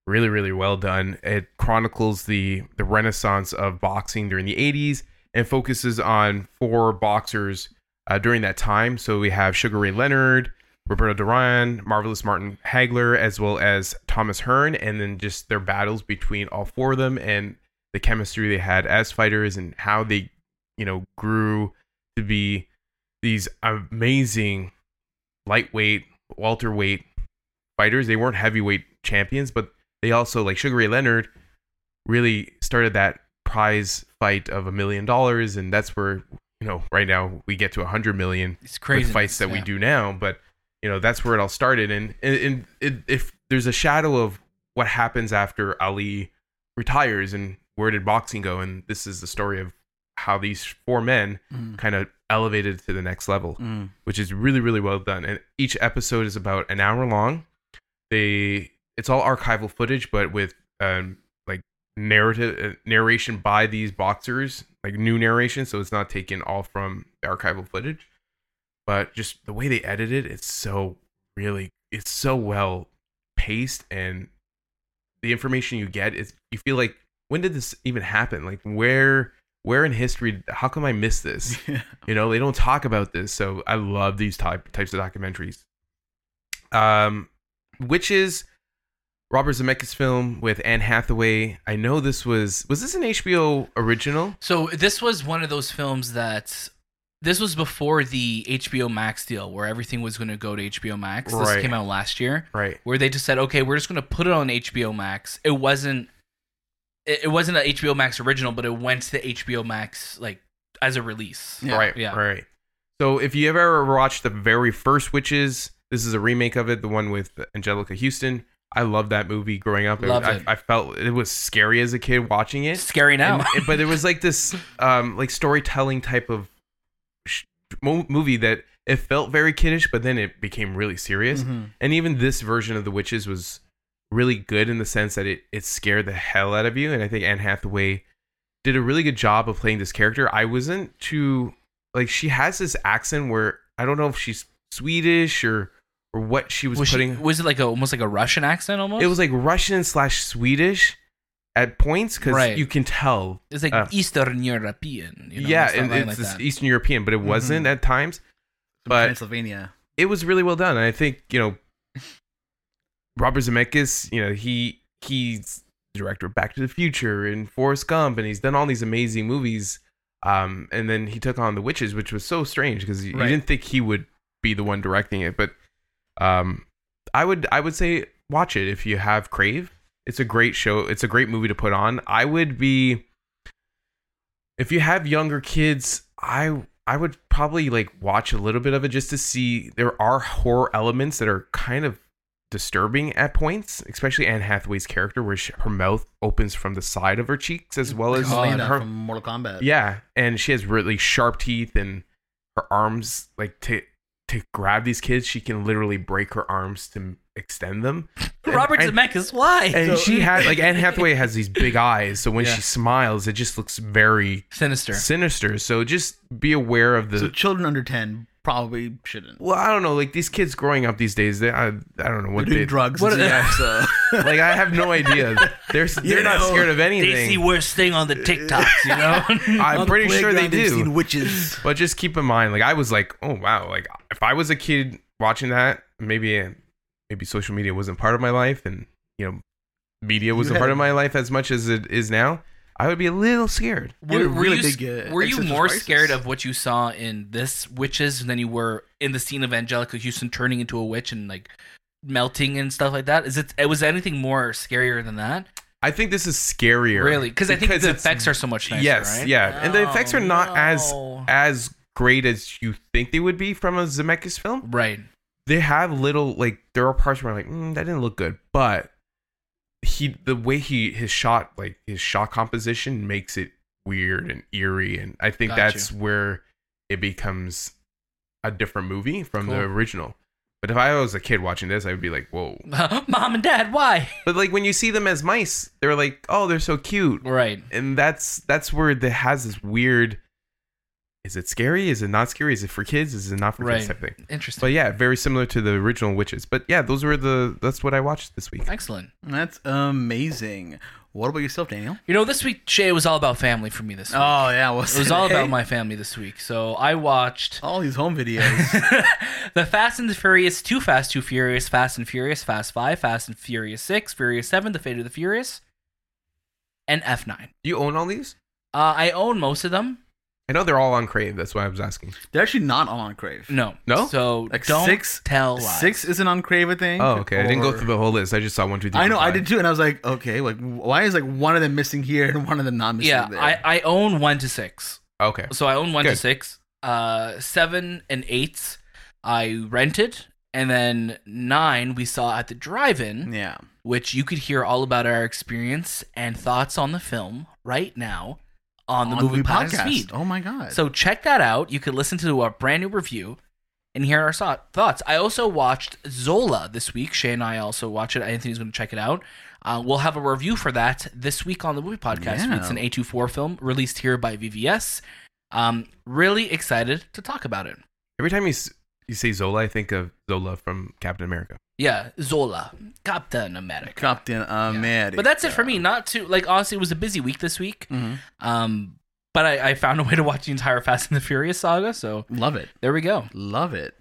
Really, really well done. It chronicles the the renaissance of boxing during the 80s and focuses on four boxers uh, during that time. So we have Sugar Ray Leonard, Roberto Duran, Marvelous Marvin Hagler, as well as Thomas Hearn, and then just their battles between all four of them and the chemistry they had as fighters and how they, you know, grew to be these amazing lightweight, welterweight fighters. They weren't heavyweight champions, but they also like Sugar Ray Leonard really started that prize fight of a million dollars, and that's where you know right now we get to a hundred million It's crazy fights that we do now. But you know that's where it all started, and and, and it, if there's a shadow of what happens after Ali retires, and where did boxing go? And this is the story of how these four men Mm. kind of elevated to the next level, Mm. which is really really well done. And each episode is about an hour long. They it's all archival footage, but with um like narrative uh, narration by these boxers, like new narration, so it's not taken all from the archival footage. But just the way they edit it, it's so really it's so well paced and the information you get is you feel like when did this even happen? Like where where in history how come I missed this? (laughs) Yeah. You know, they don't talk about this. So I love these type types of documentaries. Um Witches Robert Zemeckis film with Anne Hathaway. I know this was was this an HBO original? So this was one of those films that this was before the HBO Max deal where everything was going to go to HBO Max. This Right. came out last year Right. where they just said, "Okay, we're just going to put it on HBO Max." It wasn't it, it wasn't an HBO Max original, but it went to HBO Max like as a release. Yeah. Right. yeah. Right. So if you ever watched the very first Witches, this is a remake of it, the one with Anjelica Huston. I loved that movie growing up. Loved I, it. I felt it was scary as a kid watching it. Scary now. And- and- but it was like this um like storytelling type of sh- mo- movie that it felt very kiddish but then it became really serious Mhm. and even this version of the witches was really good in the sense that it it scared the hell out of you and i think anne hathaway did a really good job of playing this character i wasn't too like she has this accent where i don't know if she's swedish or or what she was, was, she- putting was it like a almost like a Russian accent almost? it was like russian slash swedish at points because Right. you can tell it's like uh, Eastern European. You know, yeah, it's and it's like this. Mm-hmm. Eastern European, but it wasn't at times. From But- Transylvania. It was really well done, and I think you know, Robert Zemeckis, you know, he he's the director of Back to the Future and Forrest Gump, and he's done all these amazing movies. Um, and then he took on The Witches, which was so strange because you Right. didn't think he would be the one directing it, but um, I would I would say watch it if you have Crave. It's a great show. It's a great movie to put on. I would be if you have younger kids, I I would probably like watch a little bit of it just to see there are horror elements that are kind of disturbing at points, especially Anne Hathaway's character where she, her mouth opens from the side of her cheeks as well as Selena her from Mortal Kombat. yeah, and she has really sharp teeth and her arms like to to grab these kids, she can literally break her arms to extend them. (laughs) And- Robert and, Zemeckis, why? and she had like Anne Hathaway (laughs) has these big eyes, so when Yeah. she smiles, it just looks very Sinister. sinister. So just be aware of the. So children under ten probably shouldn't. well, I don't know, like these kids growing up these days, they I, I don't know They're what doing they drugs. what- so. (laughs) like. I have no idea. They're they're not know, scared of anything. They see worst thing on the TikToks, you know? (laughs) I'm On the pretty sure they do. Seen witches. But just keep in mind, like I was like, oh wow, like if I was a kid watching that, maybe maybe social media wasn't part of my life, and you know, media wasn't part of my life as much as it is now. I would be a little scared. They had a really you, big, uh, were you more crisis. scared of what you saw in this witches than you were in the scene of Anjelica Huston turning into a witch and like melting and stuff like that? Is it was anything more scarier than that? I think this is scarier, Really? Because I think the effects are so much nicer. yes, right? yeah, and the effects are Oh, not as as great as you think they would be from a Zemeckis film. right. They have little like there are parts where I'm like mm, that didn't look good, but he the way he his shot like his shot composition makes it weird and eerie, and I think Got that's where it becomes a different movie from the original. But if I was a kid watching this, I would be like, "Whoa!" (laughs) Mom and Dad, why? But like when you see them as mice, they're like, "Oh, they're so cute," Right. and that's that's where it has this weird. Is it scary? Is it not scary? Is it for kids? Is it not for Right. kids? Type thing. Interesting. But yeah, very similar to the original Witches. But yeah, those were the that's what I watched this week. Excellent. That's amazing. What about yourself, Daniel? You know, this week Shay was all about family for me this week. Oh yeah, it was all about my family this week. So I watched all these home videos. (laughs) the Fast and the Furious, Too Fast, Too Furious, Fast and Furious, Fast Five, Fast and Furious Six, Furious Seven, The Fate of the Furious, and F Nine. You own all these? Uh, I own most of them. I know they're all on Crave. That's why I was asking. They're actually not all on Crave. No, No? So Like don't six- tell lies. Six isn't on Crave, I think. Oh, okay. I didn't go or- through the whole list. I just saw one, two, three. I know, four, I five. did too, and I was like, okay, like why is like one of them missing here and one of them not missing Yeah, there? I, I own one to six. Okay. So I own one to Good. six. Uh, seven and eight, I rented, And then nine we saw at the drive-in, Yeah. which you could hear all about our experience and thoughts on the film right now on the movie, podcast feed. Oh my god. So check that out. You can listen to our brand new review and hear our thoughts. I also watched Zola this week. Shay and I also watch it. Anthony's going to check it out. Uh, we'll have a review for that this week on the movie podcast. Yeah. It's an A24 film released here by VVS. Um, really excited to talk about it. Every time you you say Zola, I think of Zola from Captain America. Yeah, Zola, Captain America. Captain America. But that's it for me. Not too like honestly, it was a busy week this week. Mhm. Um, but I, I found a way to watch the entire Fast and the Furious saga. So Love it. there we go. Love it.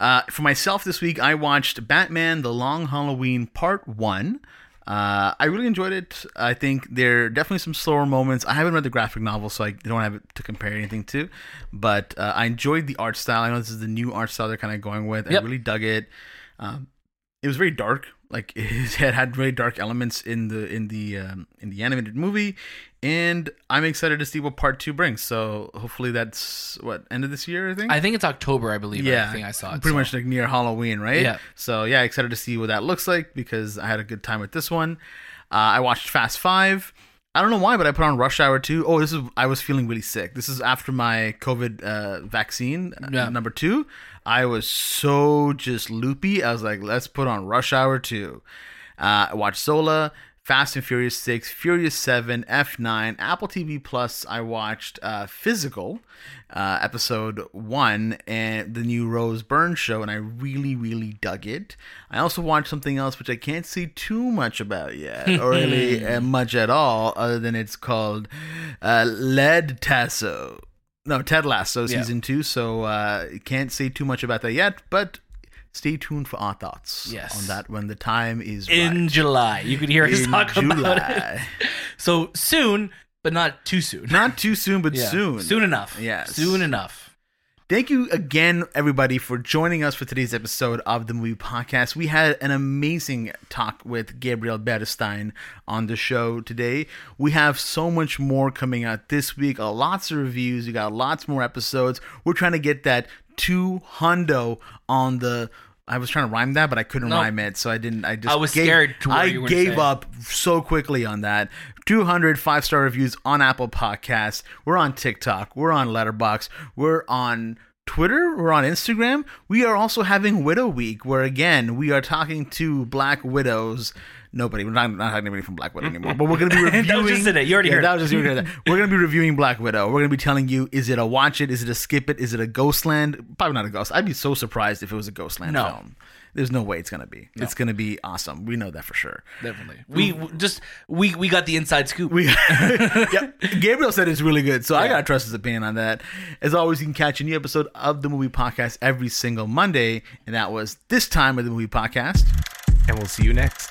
Uh, for myself this week, I watched Batman: The Long Halloween Part One. Uh, I really enjoyed it. I think there are definitely some slower moments. I haven't read the graphic novel, so I don't have it to compare anything to. But uh, I enjoyed the art style. I know this is the new art style they're kind of going with. Yep. I really dug it. Um, it was very dark. Like (laughs) it had very dark elements in the in the um, in the animated movie, and I'm excited to see what part two brings. So hopefully that's what end of this year. I think. I think it's October, I believe. yeah, I think I saw it. pretty so. much like near Halloween, right? Yeah. So yeah, excited to see what that looks like because I had a good time with this one. Uh, I watched Fast Five. I don't know why, but I put on Rush Hour 2. Oh, this is I was feeling really sick. This is after my COVID uh, vaccine uh, Yeah. number two. I was so just loopy. I was like, let's put on Rush Hour 2. Uh, I watched Zola, Fast and Furious 6, Furious 7, F9, Apple TV Plus. I watched uh, Physical, uh, episode 1, and the new Rose Byrne show, and I really, really dug it. I also watched something else which I can't say too much about yet, or really (laughs) uh, much at all, other than it's called uh, Lead Tasso. No, Ted Lasso Yeah. season two. So uh, can't say too much about that yet, but stay tuned for our thoughts Yes. on that when the time is in right. July. You could hear us In talk about it. (laughs) So soon, but not too soon. Not too soon, but (laughs) Yeah. soon. Soon enough. Yes. Soon enough. Thank you again, everybody, for joining us for today's episode of the Movie Podcast. We had an amazing talk with Gabriel Beristain on the show today. We have so much more coming out this week. Uh, lots of reviews. We got lots more episodes. We're trying to get that two hundo on the. I was trying to rhyme that, but I couldn't No. rhyme it, so I didn't. I just I was gave- scared I you were gave up so quickly on that. 200 five star reviews on Apple Podcasts. We're on TikTok. We're on Letterboxd. We're on Twitter. We're on Instagram. We are also having Widow Week, where again we are talking to Black Widows. Nobody. We're not, not having anybody from Black Widow anymore. But we're going to be reviewing. (laughs) That was just in it. You already Yeah, heard that was just you heard that. We're going to be reviewing Black Widow. We're going to be telling you: is it a watch it? Is it a skip it? Is it a Ghostland? Probably not a ghost. I'd be so surprised if it was a Ghostland No. film. There's no way it's going to be. It's going to be awesome. We know that for sure. Definitely. We just we we got the inside scoop. We, (laughs) (laughs) yeah, Gabriel said it's really good, so I gotta trust his opinion on that. As always, you can catch a new episode of the Movie Podcast every single Monday, and that was this time of the Movie Podcast. And we'll see you next.